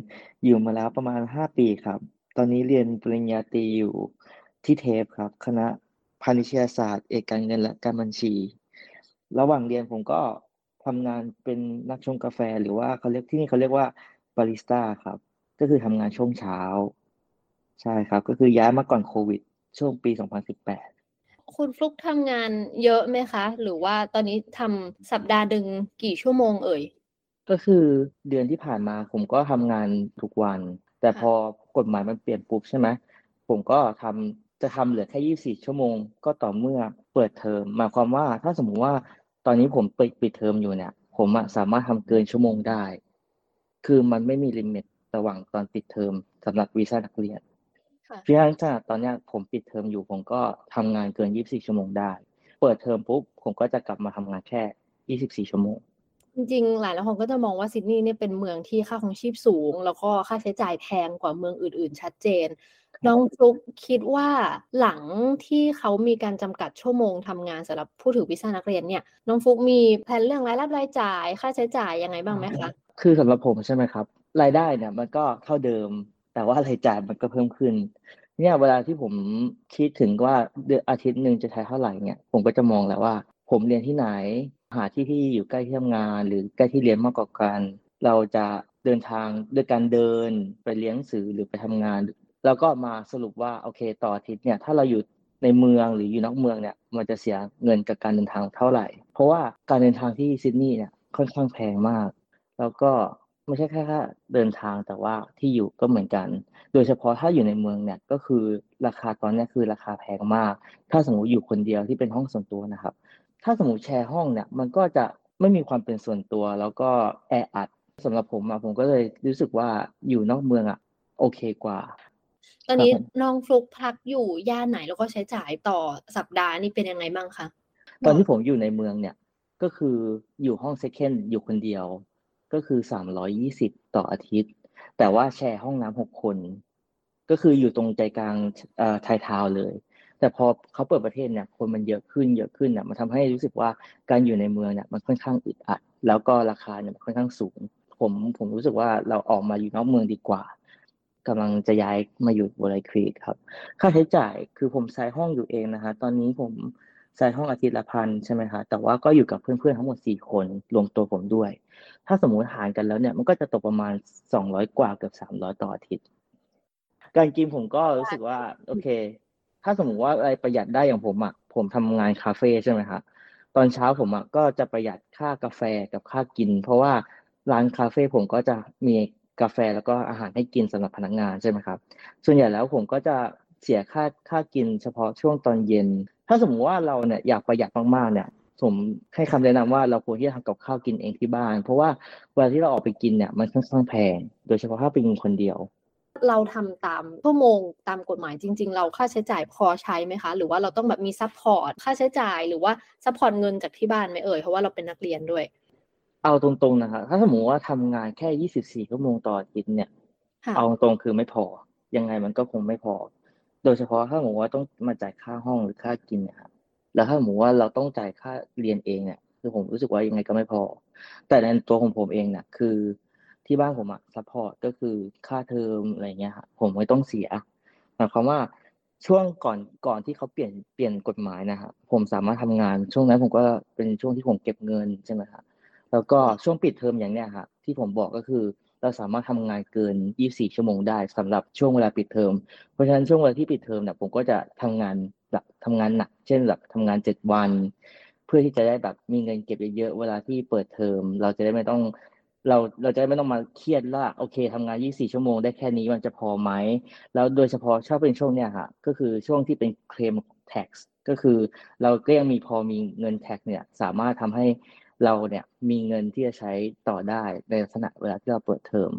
อยู่มาแล้วประมาณ 5 ปีครับ ตอนนี้เรียนปริญญาตรีอยู่ที่เทปครับ คณะพาณิชยศาสตร์ เอกการเงินและการบัญชี ระหว่างเรียนผมก็ทำงานเป็นนักชงกาแฟ หรือว่าเขาเรียกที่นี่เขาเรียกว่าบาริสต้าครับ ก็คือทำงานช่วงเช้า ใช่ครับ ก็คือย้ายมาก่อนโควิด ช่วงปี 2018คุณฟลุกทำงานเยอะไหมคะ หรือว่าตอนนี้ทำสัปดาห์หนึ่งกี่ชั่วโมงเอ่ย ก็คือเดือนที่ผ่านมาผมก็ทำงานทุกวัน แต่พอกฎหมายมันเปลี่ยนปุ๊บใช่ไหมผมก็ทำจะทำเหลือแค่24ชั่วโมง ก็ต่อเมื่อเปิดเทอมหมายความว่าถ้าสมมุติว่าตอนนี้ผมปิดปิดเทอมอยู่เนี่ย ผมอะสามารถทำเกินชั่วโมงได้ คือมันไม่มี limit ระหว่างตอนปิดเทอมสำหรับวีซ่านักเรียนเพราะฉะนั้นตอนเนี้ยผมปิดเทอมอยู่ผมก็ทำงานเกิน 24 ชั่วโมงได้ เปิดเทอมปุ๊บผมก็จะกลับมาทำงานแค่ 24 ชั่วโมง จริงๆ หลายคนก็จะมองว่าซิดนีย์เนี่ยเป็นเมืองที่ค่าของชีพสูง แล้วก็ค่าใช้จ่ายแพงกว่าเมืองอื่น ๆ ชัดเจน น้องฟลุกคิดว่าหลังที่เขามีการจำกัดชั่วโมงทำงานสำหรับผู้ถือวีซ่านักเรียนเนี่ย น้องฟลุกมีแผนเรื่องรายรับรายจ่าย ค่าใช้จ่ายยังไงบ้างไหมคะ คือสำหรับผมใช่ไหมครับ รายได้เนี่ยมันก็เท่าเดิม แต่ว่ารายจ่ายมันก็เพิ่มขึ้น เนี่ยเวลาที่ผมคิดถึงว่าเดือนอาทิตย์หนึ่งจะใช้เท่าไหร่เนี่ย ผมก็จะมองแล้วว่า ผมเรียนที่ไหน หาที่ที่อยู่ใกล้ที่ทำงาน หรือใกล้ที่เรียนมากกว่ากัน เราจะเดินทางด้วยการเดินไปเรียนหนังสือหรือไปทำงาน แล้วก็มาสรุปว่าโอเคต่ออาทิตย์เนี่ยถ้าเราอยู่ในเมืองหรืออยู่นอกเมืองเนี่ยมันจะเสียเงินกับการเดินทางเท่าไหร่ เพราะว่าการเดินทางที่ซิดนีย์เนี่ยค่อนข้างแพงมาก แล้วก็ไม่ใช่แค่แค่เดินทางแต่ว่าที่อยู่ก็เหมือนกัน โดยเฉพาะถ้าอยู่ในเมืองเนี่ยก็คือราคาตอนนี้คือราคาแพงมาก ถ้าสมมติอยู่คนเดียวที่เป็นห้องส่วนตัวนะครับ ถ้าสมมติแชร์ห้องเนี่ย มันก็จะไม่มีความเป็นส่วนตัว แล้วก็แออัดสำหรับผมอะผมก็เลยรู้สึกว่าอยู่นอกเมืองอะโอเคกว่า ตอนนี้น้องฟลุกพักอยู่ย่านไหนแล้วก็ใช้จ่ายต่อสัปดาห์นี่เป็นยังไงบ้างคะตอนที่ผมอยู่ในเมืองเนี่ย ก็คืออยู่ห้องเซคันด์อยู่คนเดียว ก็คือสามร้อยี่สิบต่ออาทิตย์ แต่ว่าแชร์ห้องน้ำหกคน ก็คืออยู่ตรงใจกลางเอ่อไทยทาวน์เลย แต่พอเขาเปิดประเทศเนี่ยคนมันเยอะขึ้นเยอะขึ้นเนี่ยมันทำให้รู้สึกว่าการอยู่ในเมืองเนี่ยมันค่อนข้างอึดอัด แล้วก็ราคาเนี่ยมันค่อนข้างสูง ผมผมรู้สึกว่าเราออกมาอยู่นอกเมืองดีกว่ากำลังจะย้ายมาอยู่บรายครีกครับ ค่าใช้จ่ายคือผมใช้ห้องอยู่เองนะฮะตอนนี้ผมใช้ห้องอาทิตย์ละพันใช่ไหมคะแต่ว่าก็อยู่กับเพื่อนๆทั้งหมดสี่คนรวมตัวผมด้วย ถ้าสมมุติหารกันแล้วเนี่ยมันก็จะตกประมาณสองร้อยกว่าเกือบสามร้อยต่ออาทิตย์ การกินผมก็รู้สึกว่า โอเค ถ้าสมมติว่าอะไรประหยัดได้อย่างผมอะผมทำงานคาเฟ่ใช่ไหมคะตอนเช้าผมอะก็จะประหยัดค่ากาแฟกับค่ากิน เพราะว่าร้านคาเฟ่ผมก็จะมีกาแฟแล้วก็อาหารให้กินสำหรับพนักงานใช่ไหมครับ ส่วนใหญ่แล้วผมก็จะเสียค่าค่ากินเฉพาะช่วงตอนเย็น ถ้าสมมติว่าเราเนี่ยอยากประหยัดมากๆเนี่ย ผมให้คำแนะนำว่าเราควรที่จะทำกับข้าวกินเองที่บ้าน เพราะว่าเวลาที่เราออกไปกินเนี่ยมันค่อนข้างแพง โดยเฉพาะถ้าเป็นคนเดียว เราทำตามชั่วโมงตามกฎหมายจริง ๆ เราค่าใช้จ่ายพอใช้ไหมคะ หรือว่าเราต้องแบบมี support ค่าใช้จ่ายหรือว่าsupport เงินจากที่บ้านไหมเอ่ยเพราะว่าเราเป็นนักเรียนด้วย เอาตรงๆนะครับถ้าสมมติว่าทำงานแค่24ชั่วโมงต่ออาทิตย์เนี่ย เอาตรงๆคือไม่พอ ยังไงมันก็คงไม่พอ โดยเฉพาะถ้าสมมติว่าต้องมาจ่ายค่าห้องหรือค่ากินนะครับแล้วถ้าสมมติว่าเราต้องจ่ายค่าเรียนเองเนี่ยคือผมรู้สึกว่ายังไงก็ไม่พอ แต่ในตัวของผมเองเนี่ยคือ ที่บ้านผมอะ support ก็คือค่าเทอมอะไรเงี้ยครับผมไม่ต้องเสียหมายความว่าช่วงก่อนก่อนที่เขาเปลี่ยนเปลี่ยนกฎหมายนะครับผมสามารถทำงาน ช่วงนั้นผมก็เป็นช่วงที่ผมเก็บเงินใช่ไหมครับแล้วก็ช่วงปิดเทอมอย่างเนี้ยครับที่ผมบอกก็คือเราสามารถทำงานเกิน 24 ชั่วโมงได้สำหรับช่วงเวลาปิดเทอม เพราะฉะนั้นช่วงเวลาที่ปิดเทอมเนี่ยผมก็จะทำงานแบบทำงานหนัก เช่นแบบทำงาน 7 วัน เพื่อที่จะได้แบบมีเงินเก็บเยอะๆ เวลาที่เปิดเทอม เราจะได้ไม่ต้อง เราเราจะไม่ต้องมาเครียดว่าโอเคทำงาน 24 ชั่วโมงได้แค่นี้มันจะพอไหม แล้วโดยเฉพาะชอบเป็นช่วงเนี้ยค่ะก็คือช่วงที่เป็นเคลม tax ก็คือเราก็ยังมีพอมีเงิน tax เนี่ยสามารถทำให้เราเนี่ยมีเงินที่จะใช้ต่อได้ในลักษณะเวลาที่เราเปิดเทอม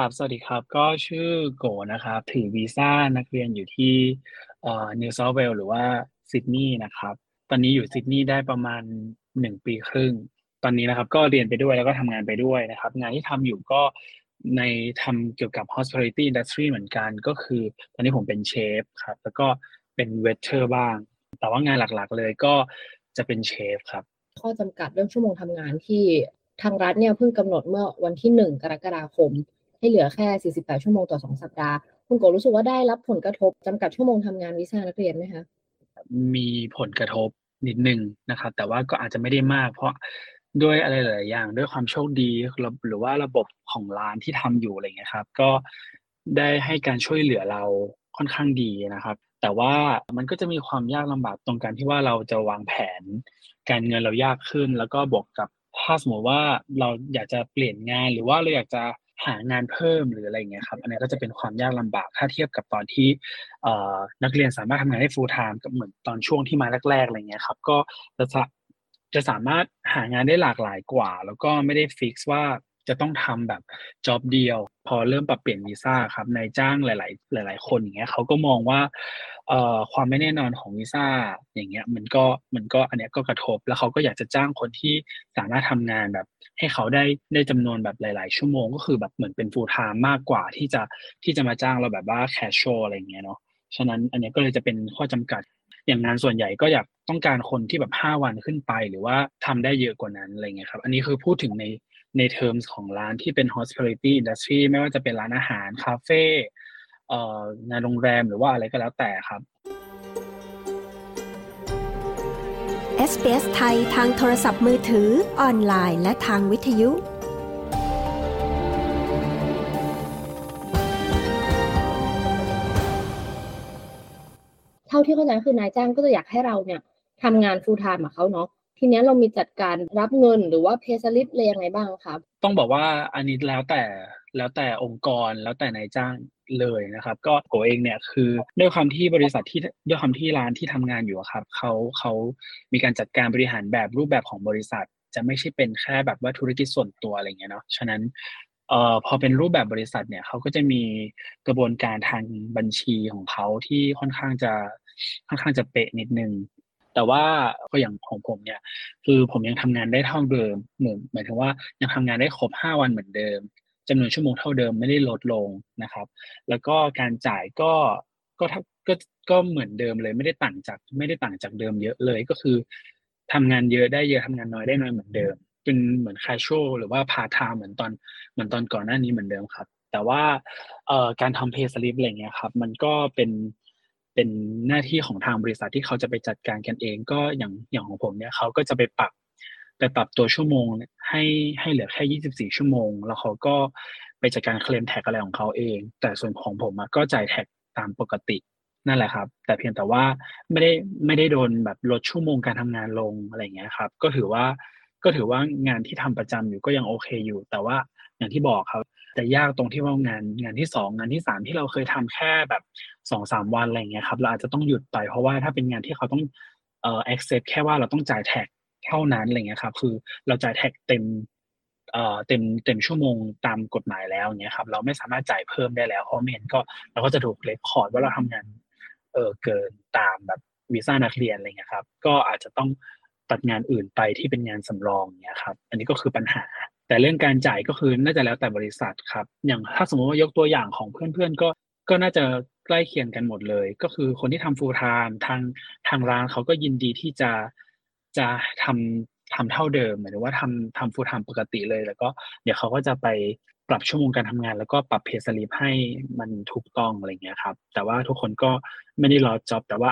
ครับ สวัสดีครับ ก็ชื่อโกนะครับ ถือวีซ่านักเรียนอยู่ที่ นิวเซาเวลหรือว่าซิดนีย์นะครับ ตอนนี้อยู่ซิดนีย์ได้ประมาณหนึ่งปีครึ่ง ตอนนี้นะครับก็เรียนไปด้วยแล้วก็ทำงานไปด้วยนะครับ งานที่ทำอยู่ก็ในทำเกี่ยวกับ hospitality industry เหมือนกันก็คือ ตอนนี้ผมเป็นเชฟครับ แล้วก็เป็น waiter บ้าง แต่ว่างานหลักๆเลยก็จะเป็นเชฟครับ ข้อจำกัดเรื่องชั่วโมงทำงานที่ทางรัฐเนี่ยเพิ่งกำหนดเมื่อวันที่หนึ่งกรกฎาคม ให้เหลือแค่ 48 ชั่วโมงต่อ 2 สัปดาห์ คุณโกรู้สึกว่าได้รับผลกระทบจำกัดชั่วโมงทำงานวีซ่านักเรียนไหมคะมีผลกระทบนิดนึงนะครับ แต่ว่าก็อาจจะไม่ได้มาก เพราะด้วยอะไรหลายอย่างด้วยความโชคดีหรือว่าระบบของร้านที่ทำอยู่อะไรเงี้ยครับ ก็ได้ให้การช่วยเหลือเราค่อนข้างดีนะครับ แต่ว่ามันก็จะมีความยากลำบากตรงการที่ว่าเราจะวางแผน การเงินเรายากขึ้น แล้วก็บวกกับถ้าสมมติว่าเราอยากจะเปลี่ยนงานหรือว่าเราอยากจะ หางานเพิ่มหรืออะไรเงี้ยครับ อันนี้ก็จะเป็นความยากลำบากถ้าเทียบกับตอนที่นักเรียนสามารถทำงานได้ full time กับเหมือนตอนช่วงที่มาแรกๆอะไรเงี้ยครับ ก็จะจะสามารถหางานได้หลากหลายกว่า แล้วก็ไม่ได้ฟิกว่า จะต้องทำแบบจ็อบเดียว พอเริ่มปรับเปลี่ยนวีซ่าครับนายจ้างหลาย ๆ หลาย ๆ คนอย่างเงี้ยเขาก็มองว่าเอ่อความไม่แน่นอนของวีซ่าอย่างเงี้ยมันก็มันก็อันเนี้ยก็กระทบ แล้วเขาก็อยากจะจ้างคนที่สามารถทำงานแบบ ให้เขาได้ได้จำนวนแบบหลาย ๆ ชั่วโมงก็คือแบบเหมือนเป็น full-time มากกว่าที่จะที่จะมาจ้างเราแบบว่าแคชช a l อะไรเงี้ยเนาะฉะนั้นอันนี้ก็เลยจะเป็นข้อจำกัดอย่างงานส่วนใหญ่ก็อยากต้องการคนที่แบบ 5 วันขึ้นไป หรือว่าทำได้เยอะกว่านั้นอะไรเงี้ยครับ อันนี้คือพูดถึงใน ในเทอมของร้านที่เป็น hospitality industry ไม่ว่าจะเป็นร้านอาหาร คาเฟ่เอ่องานโรงแรมหรือว่าอะไรก็แล้วแต่ครับ SBS ไทยทางโทรศัพท์มือถือ ออนไลน์ และทางวิทยุเท่าที่เข้าใจคือนายจ้างก็จะอยากให้เราเนี่ยทำงาน full time กับเขาเนาะ ทีนี้เรามีจัดการรับเงินหรือว่าเพย์สลิปเลยยังไงบ้างครับต้องบอกว่าอันนี้แล้วแต่แล้วแต่องค์กรแล้วแต่นายจ้างเลยนะครับ ก็โกเองเนี่ยคือด้วยความที่บริษัทที่ด้วยความที่ร้านที่ทำงานอยู่ครับเขาเขามีการจัดการบริหารแบบรูปแบบของบริษัท จะไม่ใช่เป็นแค่แบบว่าธุรกิจส่วนตัวอะไรเงี้ยเนาะฉะนั้นเอ่อพอเป็นรูปแบบบริษัทเนี่ยเขาก็จะมีกระบวนการทางบัญชีของเขาที่ค่อนข้างจะค่อนข้างจะเป๊ะนิดนึง แต่ว่าก็อย่างของผมเนี่ย คือผมยังทำงานได้เท่าเดิมเหมือนหมายถึงว่ายังทำงานได้ครบห้าวันเหมือนเดิมจำนวนชั่วโมงเท่าเดิมไม่ได้ลดลงนะครับ แล้วก็การจ่ายก็ก็ก็ก็เหมือนเดิมเลยไม่ได้ต่างจากไม่ได้ต่างจากเดิมเยอะเลยก็คือทำงานเยอะได้เยอะทำงานน้อยได้น้อยเหมือนเดิม เป็นเหมือนคาช a หรือว่าพาทาเหมือนตอนเหมือนตอนก่อนหน้านี้เหมือนเดิมครับ แต่ว่าการทำเพย์สลิปอะไรเงี้ยครับ มันก็เป็น เป็นหน้าที่ของทางบริษัทที่เขาจะไปจัดการกันเอง ก็อย่างอย่างของผมเนี่ยเขาก็จะไปปรับไปปรับตัวชั่วโมงให้ให้เหลือแค่ 24 ชั่วโมง แล้วเขาก็ไปจัดการเคลมแท็กอะไรของเขาเอง แต่ส่วนของผมก็จ่ายแท็กตามปกตินั่นแหละครับ แต่เพียงแต่ว่าไม่ได้ไม่ได้โดนแบบลดชั่วโมงการทำงานลงอะไรเงี้ยครับ ก็ถือว่าก็ถือว่างานที่ทำประจำอยู่ก็ยังโอเคอยู่ แต่ว่าอย่างที่บอกครับ แต่ยากตรงที่ว่างานงานที่สองงานที่สามที่เราเคยทำแค่แบบสองสามวันอะไรเงี้ยครับเราอาจจะต้องหยุดไปเพราะว่าถ้าเป็นงานที่เขาต้องเอ่อ accept แค่ว่าเราต้องจ่าย tax เท่านั้นอะไรเงี้ยครับ คือเราจ่าย tax เต็มเอ่อเต็มเต็มชั่วโมงตามกฎหมายแล้วเงี้ยครับ เราไม่สามารถจ่ายเพิ่มได้แล้วเพราะไม่งั้นก็เราก็จะถูก record ว่าเราทำงานเออเกินตามแบบวีซ่านักเรียนอะไรเงี้ยครับ ก็อาจจะต้องตัดงานอื่นไปที่เป็นงานสำรองเงี้ยครับ อันนี้ก็คือปัญหา แต่เรื่องการจ่ายก็คือน่าจะแล้วแต่บริษัทครับ อย่างถ้าสมมติว่ายกตัวอย่างของเพื่อนๆก็ก็น่าจะใกล้เคียงกันหมดเลย ก็คือคนที่ทำ full-time ทางทางร้านเขาก็ยินดีที่จะจะทำทำเท่าเดิมหมายถึงว่าทำทำ full-time ปกติเลย แล้วก็เดี๋ยวเขาก็จะไปปรับชั่วโมงการทำงาน แล้วก็ปรับ payslip ให้มันถูกต้องอะไรเงี้ยครับ แต่ว่าทุกคนก็ไม่ได้ lost job แต่ว่า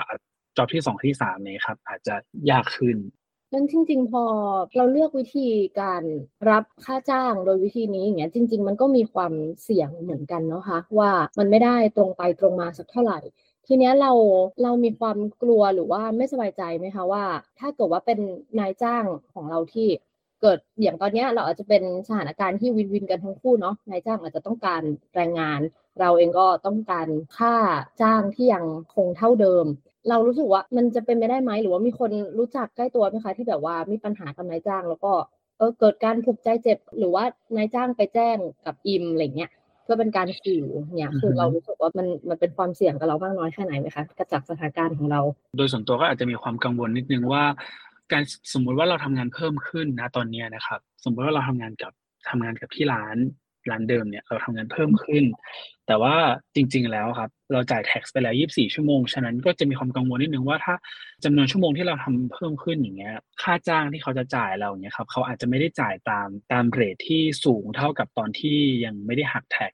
job ที่สองที่สามเนี่ยครับ อาจจะยากขึ้น นั่นจริง ๆ พอเราเลือกวิธีการรับค่าจ้างโดยวิธีนี้อย่างเงี้ยจริง ๆ มันก็มีความเสี่ยงเหมือนกันเนาะคะว่ามันไม่ได้ตรงไปตรงมาสักเท่าไหร่ทีเนี้ยเราเรามีความกลัวหรือว่าไม่สบายใจไหมคะว่า ถ้าเกิดว่าเป็นนายจ้างของเราที่เกิดอย่างตอนนี้เราอาจจะเป็นสถานการณ์ที่วินวินกันทั้งคู่เนาะนายจ้างอาจจะต้องการแรงงาน เราเองก็ต้องการค่าจ้างที่ยังคงเท่าเดิม เรารู้สึกว่ามันจะเป็นไปได้ไหมหรือว่ามีคนรู้จักใกล้ตัวไหมคะที่แบบว่ามีปัญหากับนายจ้าง แล้วก็เออเกิดการผูกใจเจ็บ หรือว่านายจ้างไปแจ้งกับอิมอะไรเงี้ยเพื่อเป็นการสื่อเนี่ยคือเรารู้สึกว่ามันมันเป็นความเสี่ยงกับเรามากน้อยแค่ไหนไหมคะกระจักสถานการณ์ของเรา โดยส่วนตัวก็อาจจะมีความกังวลนิดนึงว่า การสมมุติว่าเราทำงานเพิ่มขึ้นนะตอนนี้นะครับ สมมติว่าเราทำงานกับทำงานกับที่ร้านร้านเดิมเนี่ยเราทำงานเพิ่มขึ้น แต่ว่าจริง ๆแล้วครับ เราจ่ายแท็กไปแล้ว 24 ชั่วโมง ฉะนั้นก็จะมีความกังวลนิดนึงว่าถ้าจำนวนชั่วโมงที่เราทำเพิ่มขึ้นอย่างเงี้ย ค่าจ้างที่เขาจะจ่ายเราเนี่ยครับเขาอาจจะไม่ได้จ่ายตามตามเรทที่สูงเท่ากับตอนที่ยังไม่ได้หักแท็ก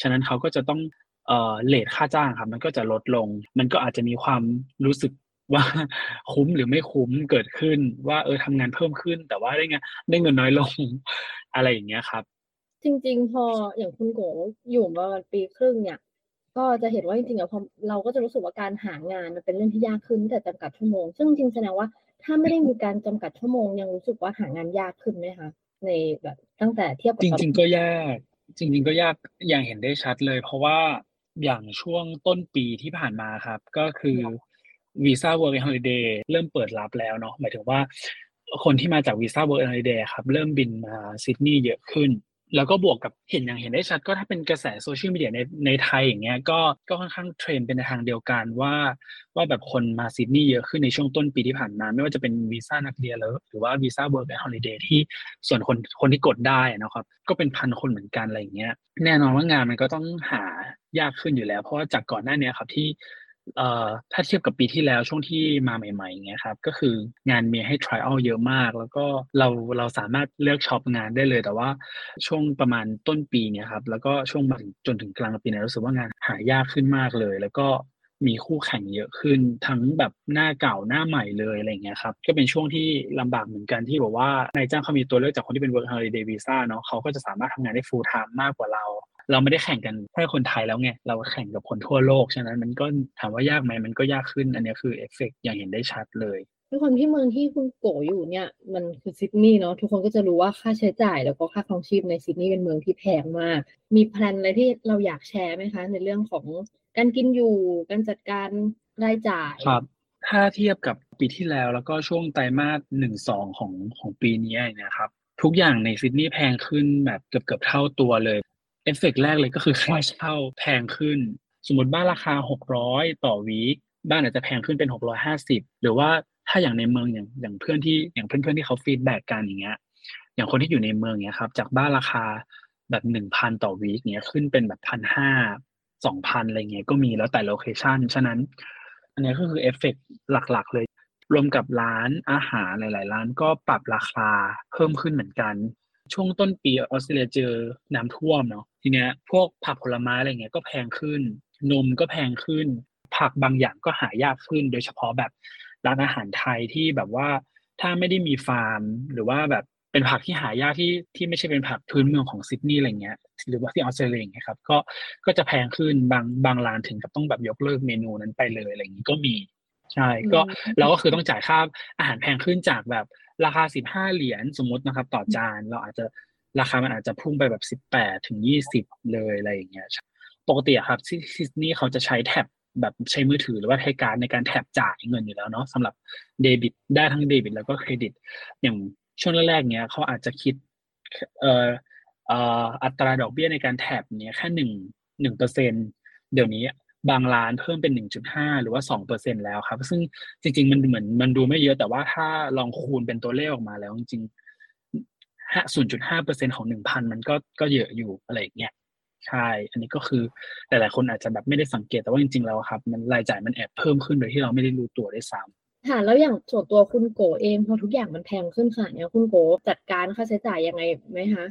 ฉะนั้นเขาก็จะต้องเอ่อเลทค่าจ้างครับ มันก็จะลดลง มันก็อาจจะมีความรู้สึกว่าคุ้มหรือไม่คุ้มเกิดขึ้นว่าเออทำงานเพิ่มขึ้น แต่ว่าได้เงินได้เงินน้อยลงอะไรอย่างเงี้ยครับ จริง ๆ พออย่างคุณโกอยู่มาปีครึ่งเนี่ย ก็จะเห็นว่าจริงๆอะพอเราก็จะรู้สึกว่าการหางานมันเป็นเรื่องที่ยากขึ้นแต่จำกัดชั่วโมง ซึ่งจริงแสดงว่าถ้าไม่ได้มีการจำกัดชั่วโมง ยังรู้สึกว่าหางานยากขึ้นไหมคะในแบบตั้งแต่เทียบกับจริง ๆ ก็ยาก จริง ๆ ก็ยากอย่างเห็นได้ชัดเลย เพราะว่าอย่างช่วงต้นปีที่ผ่านมาครับ ก็คือวีซ่า Work Holiday เริ่มเปิดรับแล้วเนาะหมายถึงว่าคนที่มาจากวีซ่า Work Holiday ครับ เริ่มบินมาซิดนีย์เยอะขึ้น แล้วก็บวกกับเห็นอย่างเห็นได้ชัด ก็ถ้าเป็นกระแสโซเชียลมีเดียในในไทยอย่างเงี้ยก็ก็ค่อนข้างเทรนเป็นในทางเดียวกันว่า ว่าแบบคนมาซิดนีย์เยอะขึ้นในช่วงต้นปีที่ผ่านมา ไม่ว่าจะเป็นวีซ่านักเรียนหรือว่าวีซ่า Work and Holiday ที่ส่วนคนคนที่กดได้นะครับ ก็เป็นพันคนเหมือนกันอะไรอย่างเงี้ยแน่นอนว่างานมันก็ต้องหายากขึ้นอยู่แล้ว เพราะว่าจากก่อนหน้านี้ครับที่ เอ่อถ้าเทียบกับปีที่แล้วช่วงที่มาใหม่ๆอย่างเงี้ยครับก็คืองานมีให้ trial เยอะมาก แล้วก็เราเราสามารถเลือกช็อปงานได้เลย แต่ว่าช่วงประมาณต้นปีเนี่ยครับแล้วก็ช่วงมาถึงจนถึงกลางปีเนี่ยรู้สึกว่างานหายากขึ้นมากเลย แล้วก็ มีคู่แข่งเยอะขึ้น ทั้งแบบหน้าเก่าหน้าใหม่เลยอะไรเงี้ยครับก็เป็นช่วงที่ลำบากเหมือนกันที่บอกว่านายจ้างเขามีตัวเลือกจากคนที่เป็น work holiday visa เนาะเขาก็จะสามารถทำงานได้ full time มากกว่าเรา เราไม่ได้แข่งกันแค่คนไทยแล้วไงเราแข่งกับคนทั่วโลกฉะนั้นมันก็ถามว่ายากไหมมันก็ยากขึ้น อันนี้คือเอฟเฟกอย่างเห็นได้ชัดเลยด้วยความที่เมืองที่คุณโกอยู่เนี่ยมันคือซิดนีย์เนาะทุกคนก็จะรู้ว่าค่าใช้จ่ายแล้วก็ค่าครองชีพในซิดนีย์เป็นเมืองที่แพงมาก มี plan อะไรที่เราอยากแชร์ไหมคะ ในเรื่องของ การกินอยู่การจัดการรายจ่ายครับ ถ้าเทียบกับปีที่แล้วแล้วก็ช่วงไตรมาสหนึ่งสองของของปีนี้นะครับทุกอย่างในซิดนีย์แพงขึ้นแบบเกือบเกือบเท่าตัวเลยเอฟเฟกแรกเลยก็คือค่าเช่าแพงขึ้น สมมติบ้านราคา 600 ต่อ week บ้านอาจจะแพงขึ้นเป็น 650 หรือว่าถ้าอย่างในเมืองอย่างอย่างเพื่อนที่อย่างเพื่อนๆที่เขา feedback กันอย่างเงี้ยอย่างคนที่อยู่ในเมืองเนี้ยครับจากบ้านราคาแบบหนึ่งพันต่อ week เนี้ยขึ้นเป็นแบบพันห้า สองพันอะไรเงี้ยก็มีแล้วแต่ location ฉะนั้น อันนี้ก็คือเอฟเฟกหลักๆ เลย รวมกับร้านอาหารหลาย ๆ ร้านก็ปรับราคาเพิ่มขึ้นเหมือนกัน ช่วงต้นปีออสเตรเลียเจอน้ำท่วมเนาะทีเนี้ยพวกผักผลไม้อะไรเงี้ยก็แพงขึ้น นมก็แพงขึ้น ผักบางอย่างก็หายากขึ้น โดยเฉพาะแบบร้านอาหารไทยที่แบบว่าถ้าไม่ได้มีฟาร์ม หรือว่าแบบ เป็นผักที่หายากที่ที่ไม่ใช่เป็นผักพื้นเมืองของซิดนีย์อะไรเงี้ยหรือว่าที่ออสเตรเลียเงี้ยครับก็ก็จะแพงขึ้นบางบางร้านถึงกับต้องแบบยกเลิกเมนูนั้นไปเลยอะไรอย่างนี้ก็มีใช่ก็เราก็คือต้องจ่ายค่าอาหารแพงขึ้นจากแบบราคาสิบห้าเหรียญสมมตินะครับ ต่อจานเราอาจจะราคามันอาจจะพุ่งไปแบบสิบแปดถึงยี่สิบเลยอะไรอย่างเงี้ยปกติครับที่ซิดนีย์เขาจะใช้แท็บแบบใช้มือถือหรือว่าใช้การในการแท็บจ่ายเงินอยู่แล้วเนาะสำหรับเดบิตได้ทั้งเดบิต แล้วก็เครดิต อย่าง ช่วงแรกๆเนี้ยเขาอาจจะคิดเอ่อเอ่ออัตราดอกเบี้ยในการแท็บเนี้ยแค่หนึ่งหนึ่งเปอร์เซ็นเดี๋ยวนี้บางร้านเพิ่มเป็นหนึ่งจุดห้าหรือว่าสองเปอร์เซ็นแล้วครับ ซึ่งจริง ๆ มันเหมือนมันดูไม่เยอะแต่ว่าถ้าลองคูณเป็นตัวเลขออกมาแล้วจริงๆห้าศูนย์จุดห้าเปอร์เซ็นของหนึ่งพันมันก็ก็เยอะอยู่อะไรอย่างเงี้ยใช่ อันนี้ก็คือหลายๆคนอาจจะแบบไม่ได้สังเกตแต่ว่าจริง ๆ แล้วครับ มันรายจ่ายมันแอบเพิ่มขึ้นโดยที่เราไม่ได้รู้ตัวได้ซ้ำ ค่ะแล้วอย่างส่วนตัวคุณโกเองพอทุกอย่างมันแพงขึ้นขนาดนี้คุณโกจัดการค่าใช้จ่ายยังไงไหมคะ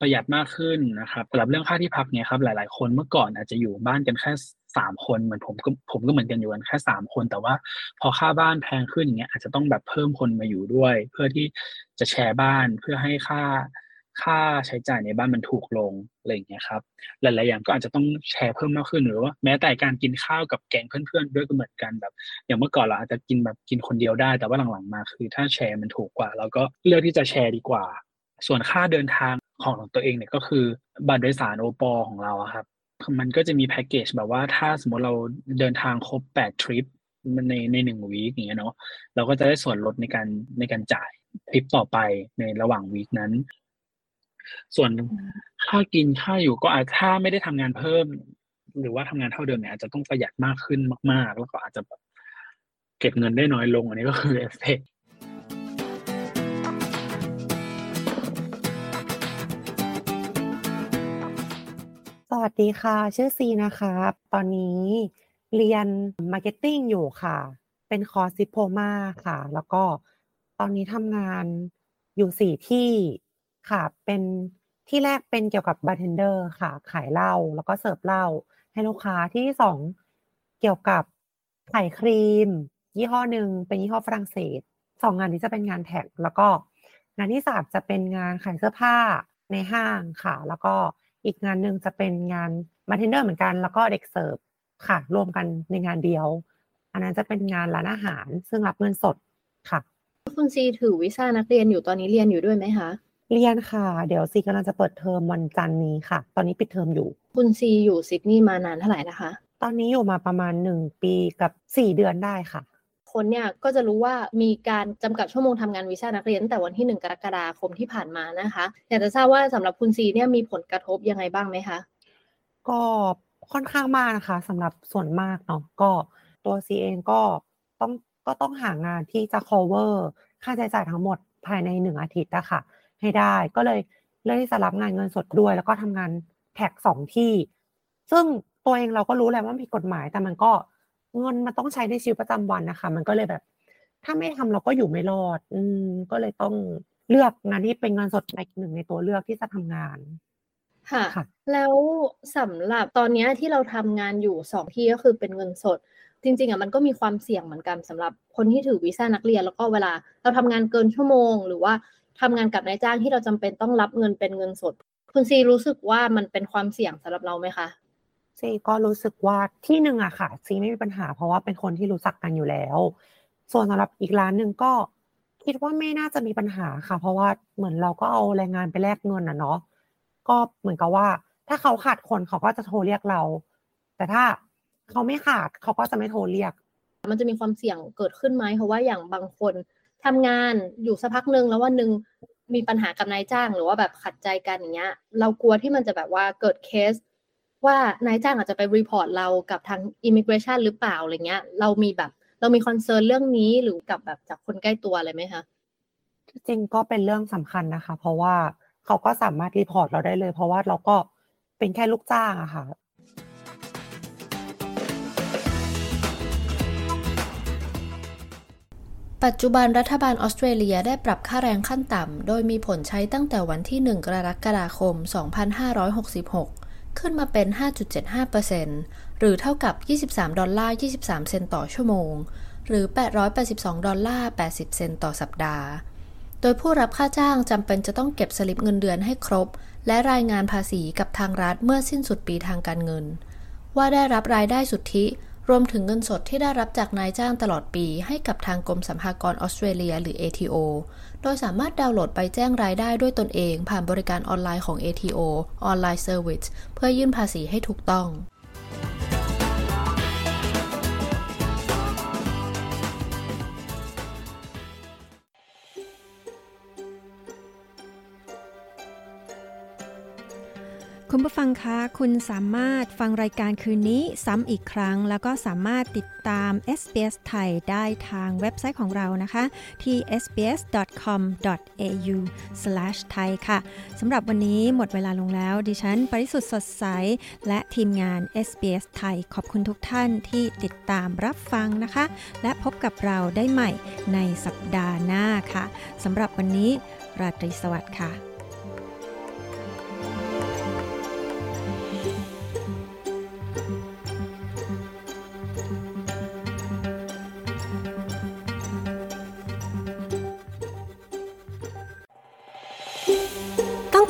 ประหยัดมากขึ้นนะครับสำหรับเรื่องค่าที่พักเนี่ยครับหลาย ๆ คนเมื่อก่อนอาจจะอยู่บ้านกันแค่สามคนเหมือนผมก็ผมก็เหมือนกันอยู่กันแค่สามคน แต่ว่าพอค่าบ้านแพงขึ้นอย่างเงี้ยอาจจะต้องแบบเพิ่มคนมาอยู่ด้วย เพื่อที่จะแชร์บ้านเพื่อให้ค่า ค่าใช้จ่ายในบ้านมันถูกลงอะไรอย่างเงี้ยครับ หลาย ๆ อย่างก็อาจจะต้องแชร์เพิ่มมากขึ้นหรือว่าแม้แต่การกินข้าวกับแกงเพื่อน ๆ ด้วยก็เหมือนกันแบบ อย่างเมื่อก่อนเราอาจจะกินแบบกินคนเดียวได้ แต่ว่าหลัง ๆ มาคือถ้าแชร์มันถูกกว่า เราก็เลือกที่จะแชร์ดีกว่า ส่วนค่าเดินทางของตัวเองเนี่ยก็คือบัตรโดยสารโอปอของเราครับมันก็จะมีแพ็กเกจแบบว่าถ้าสมมติเราเดินทางครบแปดทริปในในหนึ่ง week อย่างเงี้ยเนาะเราก็จะได้ส่วนลดในการในการจ่ายทริปต่อไปในระหว่าง week นั้น ส่วนค่ากินค่าอยู่ก็อาจถ้าไม่ได้ทำงานเพิ่ม หรือว่าทำงานเท่าเดิมเนี่ยอาจจะต้องประหยัดมากขึ้นมาก ๆ แล้วก็อาจจะแบบเก็บเงินได้น้อยลง อันนี้ก็คือเอฟเฟกสวัสดีค่ะ ชื่อซีนะคะตอนนี้เรียน marketing อยู่ค่ะ เป็นคอร์ส Diploma ค่ะ แล้วก็ตอนนี้ทำงานอยู่สี่ที่ ค่ะ เป็นที่แรกเป็นเกี่ยวกับบาร์เทนเดอร์ค่ะ ขายเหล้าแล้วก็เสิร์ฟเหล้าให้ลูกค้าที่ที่สองเกี่ยวกับขายครีม ยี่ห้อหนึ่งเป็นยี่ห้อฝรั่งเศสสองงานนี้จะเป็นงาน tax แล้วก็งานที่สามจะเป็นงานขายเสื้อผ้าในห้างค่ะ แล้วก็อีกงานหนึ่งจะเป็นงานบาร์เทนเดอร์เหมือนกัน แล้วก็เด็กเสิร์ฟค่ะ รวมกันในงานเดียว อันนั้นจะเป็นงานร้านอาหารซึ่งรับเงินสดค่ะ คุณซีถือวีซ่านักเรียนอยู่ตอนนี้เรียนอยู่ด้วยไหมคะ เรียนค่ะ เดี๋ยวซีกำลังจะเปิดเทอมวันจันทร์นี้ค่ะ ตอนนี้ปิดเทอมอยู่ คุณซีอยู่ซิดนีย์มานานเท่าไหร่นะคะ ตอนนี้อยู่มาประมาณหนึ่งปีกับสี่เดือนได้ค่ะ คนเนี่ยก็จะรู้ว่ามีการจำกัดชั่วโมงทำงานวีซ่านักเรียนตั้งแต่วันที่หนึ่งกรกฎาคมที่ผ่านมานะคะ อยากจะทราบว่าสำหรับคุณซีเนี่ยมีผลกระทบยังไงบ้างไหมคะ ก็ค่อนข้างมากนะคะสำหรับส่วนมากเนาะก็ตัวซีเองก็ต้องก็ต้องหางานที่จะ cover ค่าใช้จ่ายทั้งหมดภายในหนึ่งอาทิตย์นะคะ ให้ได้ ก็เลยเลือกที่จะรับงานเงินสดด้วย แล้วก็ทำงานแท็กสองที่ ซึ่งตัวเองเราก็รู้แหละว่าผิดกฎหมาย แต่มันก็เงินมันต้องใช้ในชีวิตประจำวันนะคะ มันก็เลยแบบ ถ้าไม่ทำเราก็อยู่ไม่รอด อืมก็เลยต้องเลือกงานที่เป็นเงินสดอีกหนึ่งในตัวเลือกที่จะทำงานค่ะ แล้วสำหรับตอนนี้ที่เราทำงานอยู่สองที่ก็คือเป็นเงินสด จริงๆอะมันก็มีความเสี่ยงเหมือนกันสำหรับคนที่ถือวีซ่านักเรียน แล้วก็เวลาเราทำงานเกินชั่วโมง หรือว่า ทำงานกับนายจ้างที่เราจำเป็นต้องรับเงินเป็นเงินสด คุณซีรู้สึกว่ามันเป็นความเสี่ยงสำหรับเราไหมคะซีก็รู้สึกว่าที่หนึ่งอะค่ะซีไม่มีปัญหา เพราะว่าเป็นคนที่รู้จักกันอยู่แล้ว ส่วนสำหรับอีกร้านหนึ่งก็คิดว่าไม่น่าจะมีปัญหาค่ะ เพราะว่าเหมือนเราก็เอาแรงงานไปแลกเงินอะเนาะก็เหมือนกับว่า ถ้าเขาขาดคนเขาก็จะโทรเรียกเรา แต่ถ้าเขาไม่ขาดเขาก็จะไม่โทรเรียก มันจะมีความเสี่ยงเกิดขึ้นไหมเพราะว่าอย่างบางคน ทำงานอยู่สักพักหนึ่งแล้ววันหนึ่งมีปัญหากับนายจ้างหรือว่าแบบขัดใจกันอย่างเงี้ย เรากลัวที่มันจะแบบว่าเกิดเคส ว่านายจ้างอาจจะไป report เรากับทาง immigration หรือเปล่าอะไรเงี้ย เรามีแบบเรามี concern เรื่องนี้หรือกับแบบจากคนใกล้ตัวอะไรไหมคะจริงก็เป็นเรื่องสำคัญนะคะ เพราะว่าเขาก็สามารถ report เราได้เลย เพราะว่าเราก็เป็นแค่ลูกจ้างอะค่ะ ปัจจุบันรัฐบาลออสเตรเลียได้ปรับค่าแรงขั้นต่ำ โดยมีผลใช้ตั้งแต่วันที่ 1 กรกฎาคม 2566 ขึ้นมาเป็น 5.75%หรือเท่ากับ 23 ดอลลาร์ 23 เซนต์ต่อชั่วโมง หรือ 882 ดอลลาร์ 80 เซนต์ต่อสัปดาห์ โดยผู้รับค่าจ้างจำเป็นจะต้องเก็บสลิปเงินเดือนให้ครบ และรายงานภาษีกับทางรัฐเมื่อสิ้นสุดปีทางการเงิน ว่าได้รับรายได้สุทธิ รวมถึงเงินสดที่ได้รับจากนายจ้างตลอดปี ให้กับทางกรมสัมภากรออสเตรเลีย หรือ ATO โดยสามารถดาวน์โหลดไปแจ้งรายได้ด้วยตนเอง ผ่านบริการออนไลน์ของ ATO Online Service เพื่อยื่นภาษีให้ถูกต้อง คุณผู้ฟังคะคุณสามารถฟังรายการคืนนี้ซ้ำอีกครั้ง แล้วก็สามารถติดตาม SBS ไทยได้ทางเว็บไซต์ของเรานะคะ ที่ sbs.com.au/thai ค่ะสำหรับวันนี้หมดเวลาลงแล้ว ดิฉัน ปริสุทธ์สดใส และทีมงาน SBS ไทย ขอบคุณทุกท่านที่ติดตามรับฟังนะคะ และพบกับเราได้ใหม่ในสัปดาห์หน้าค่ะสำหรับวันนี้ราตรีสวัสดิ์ค่ะ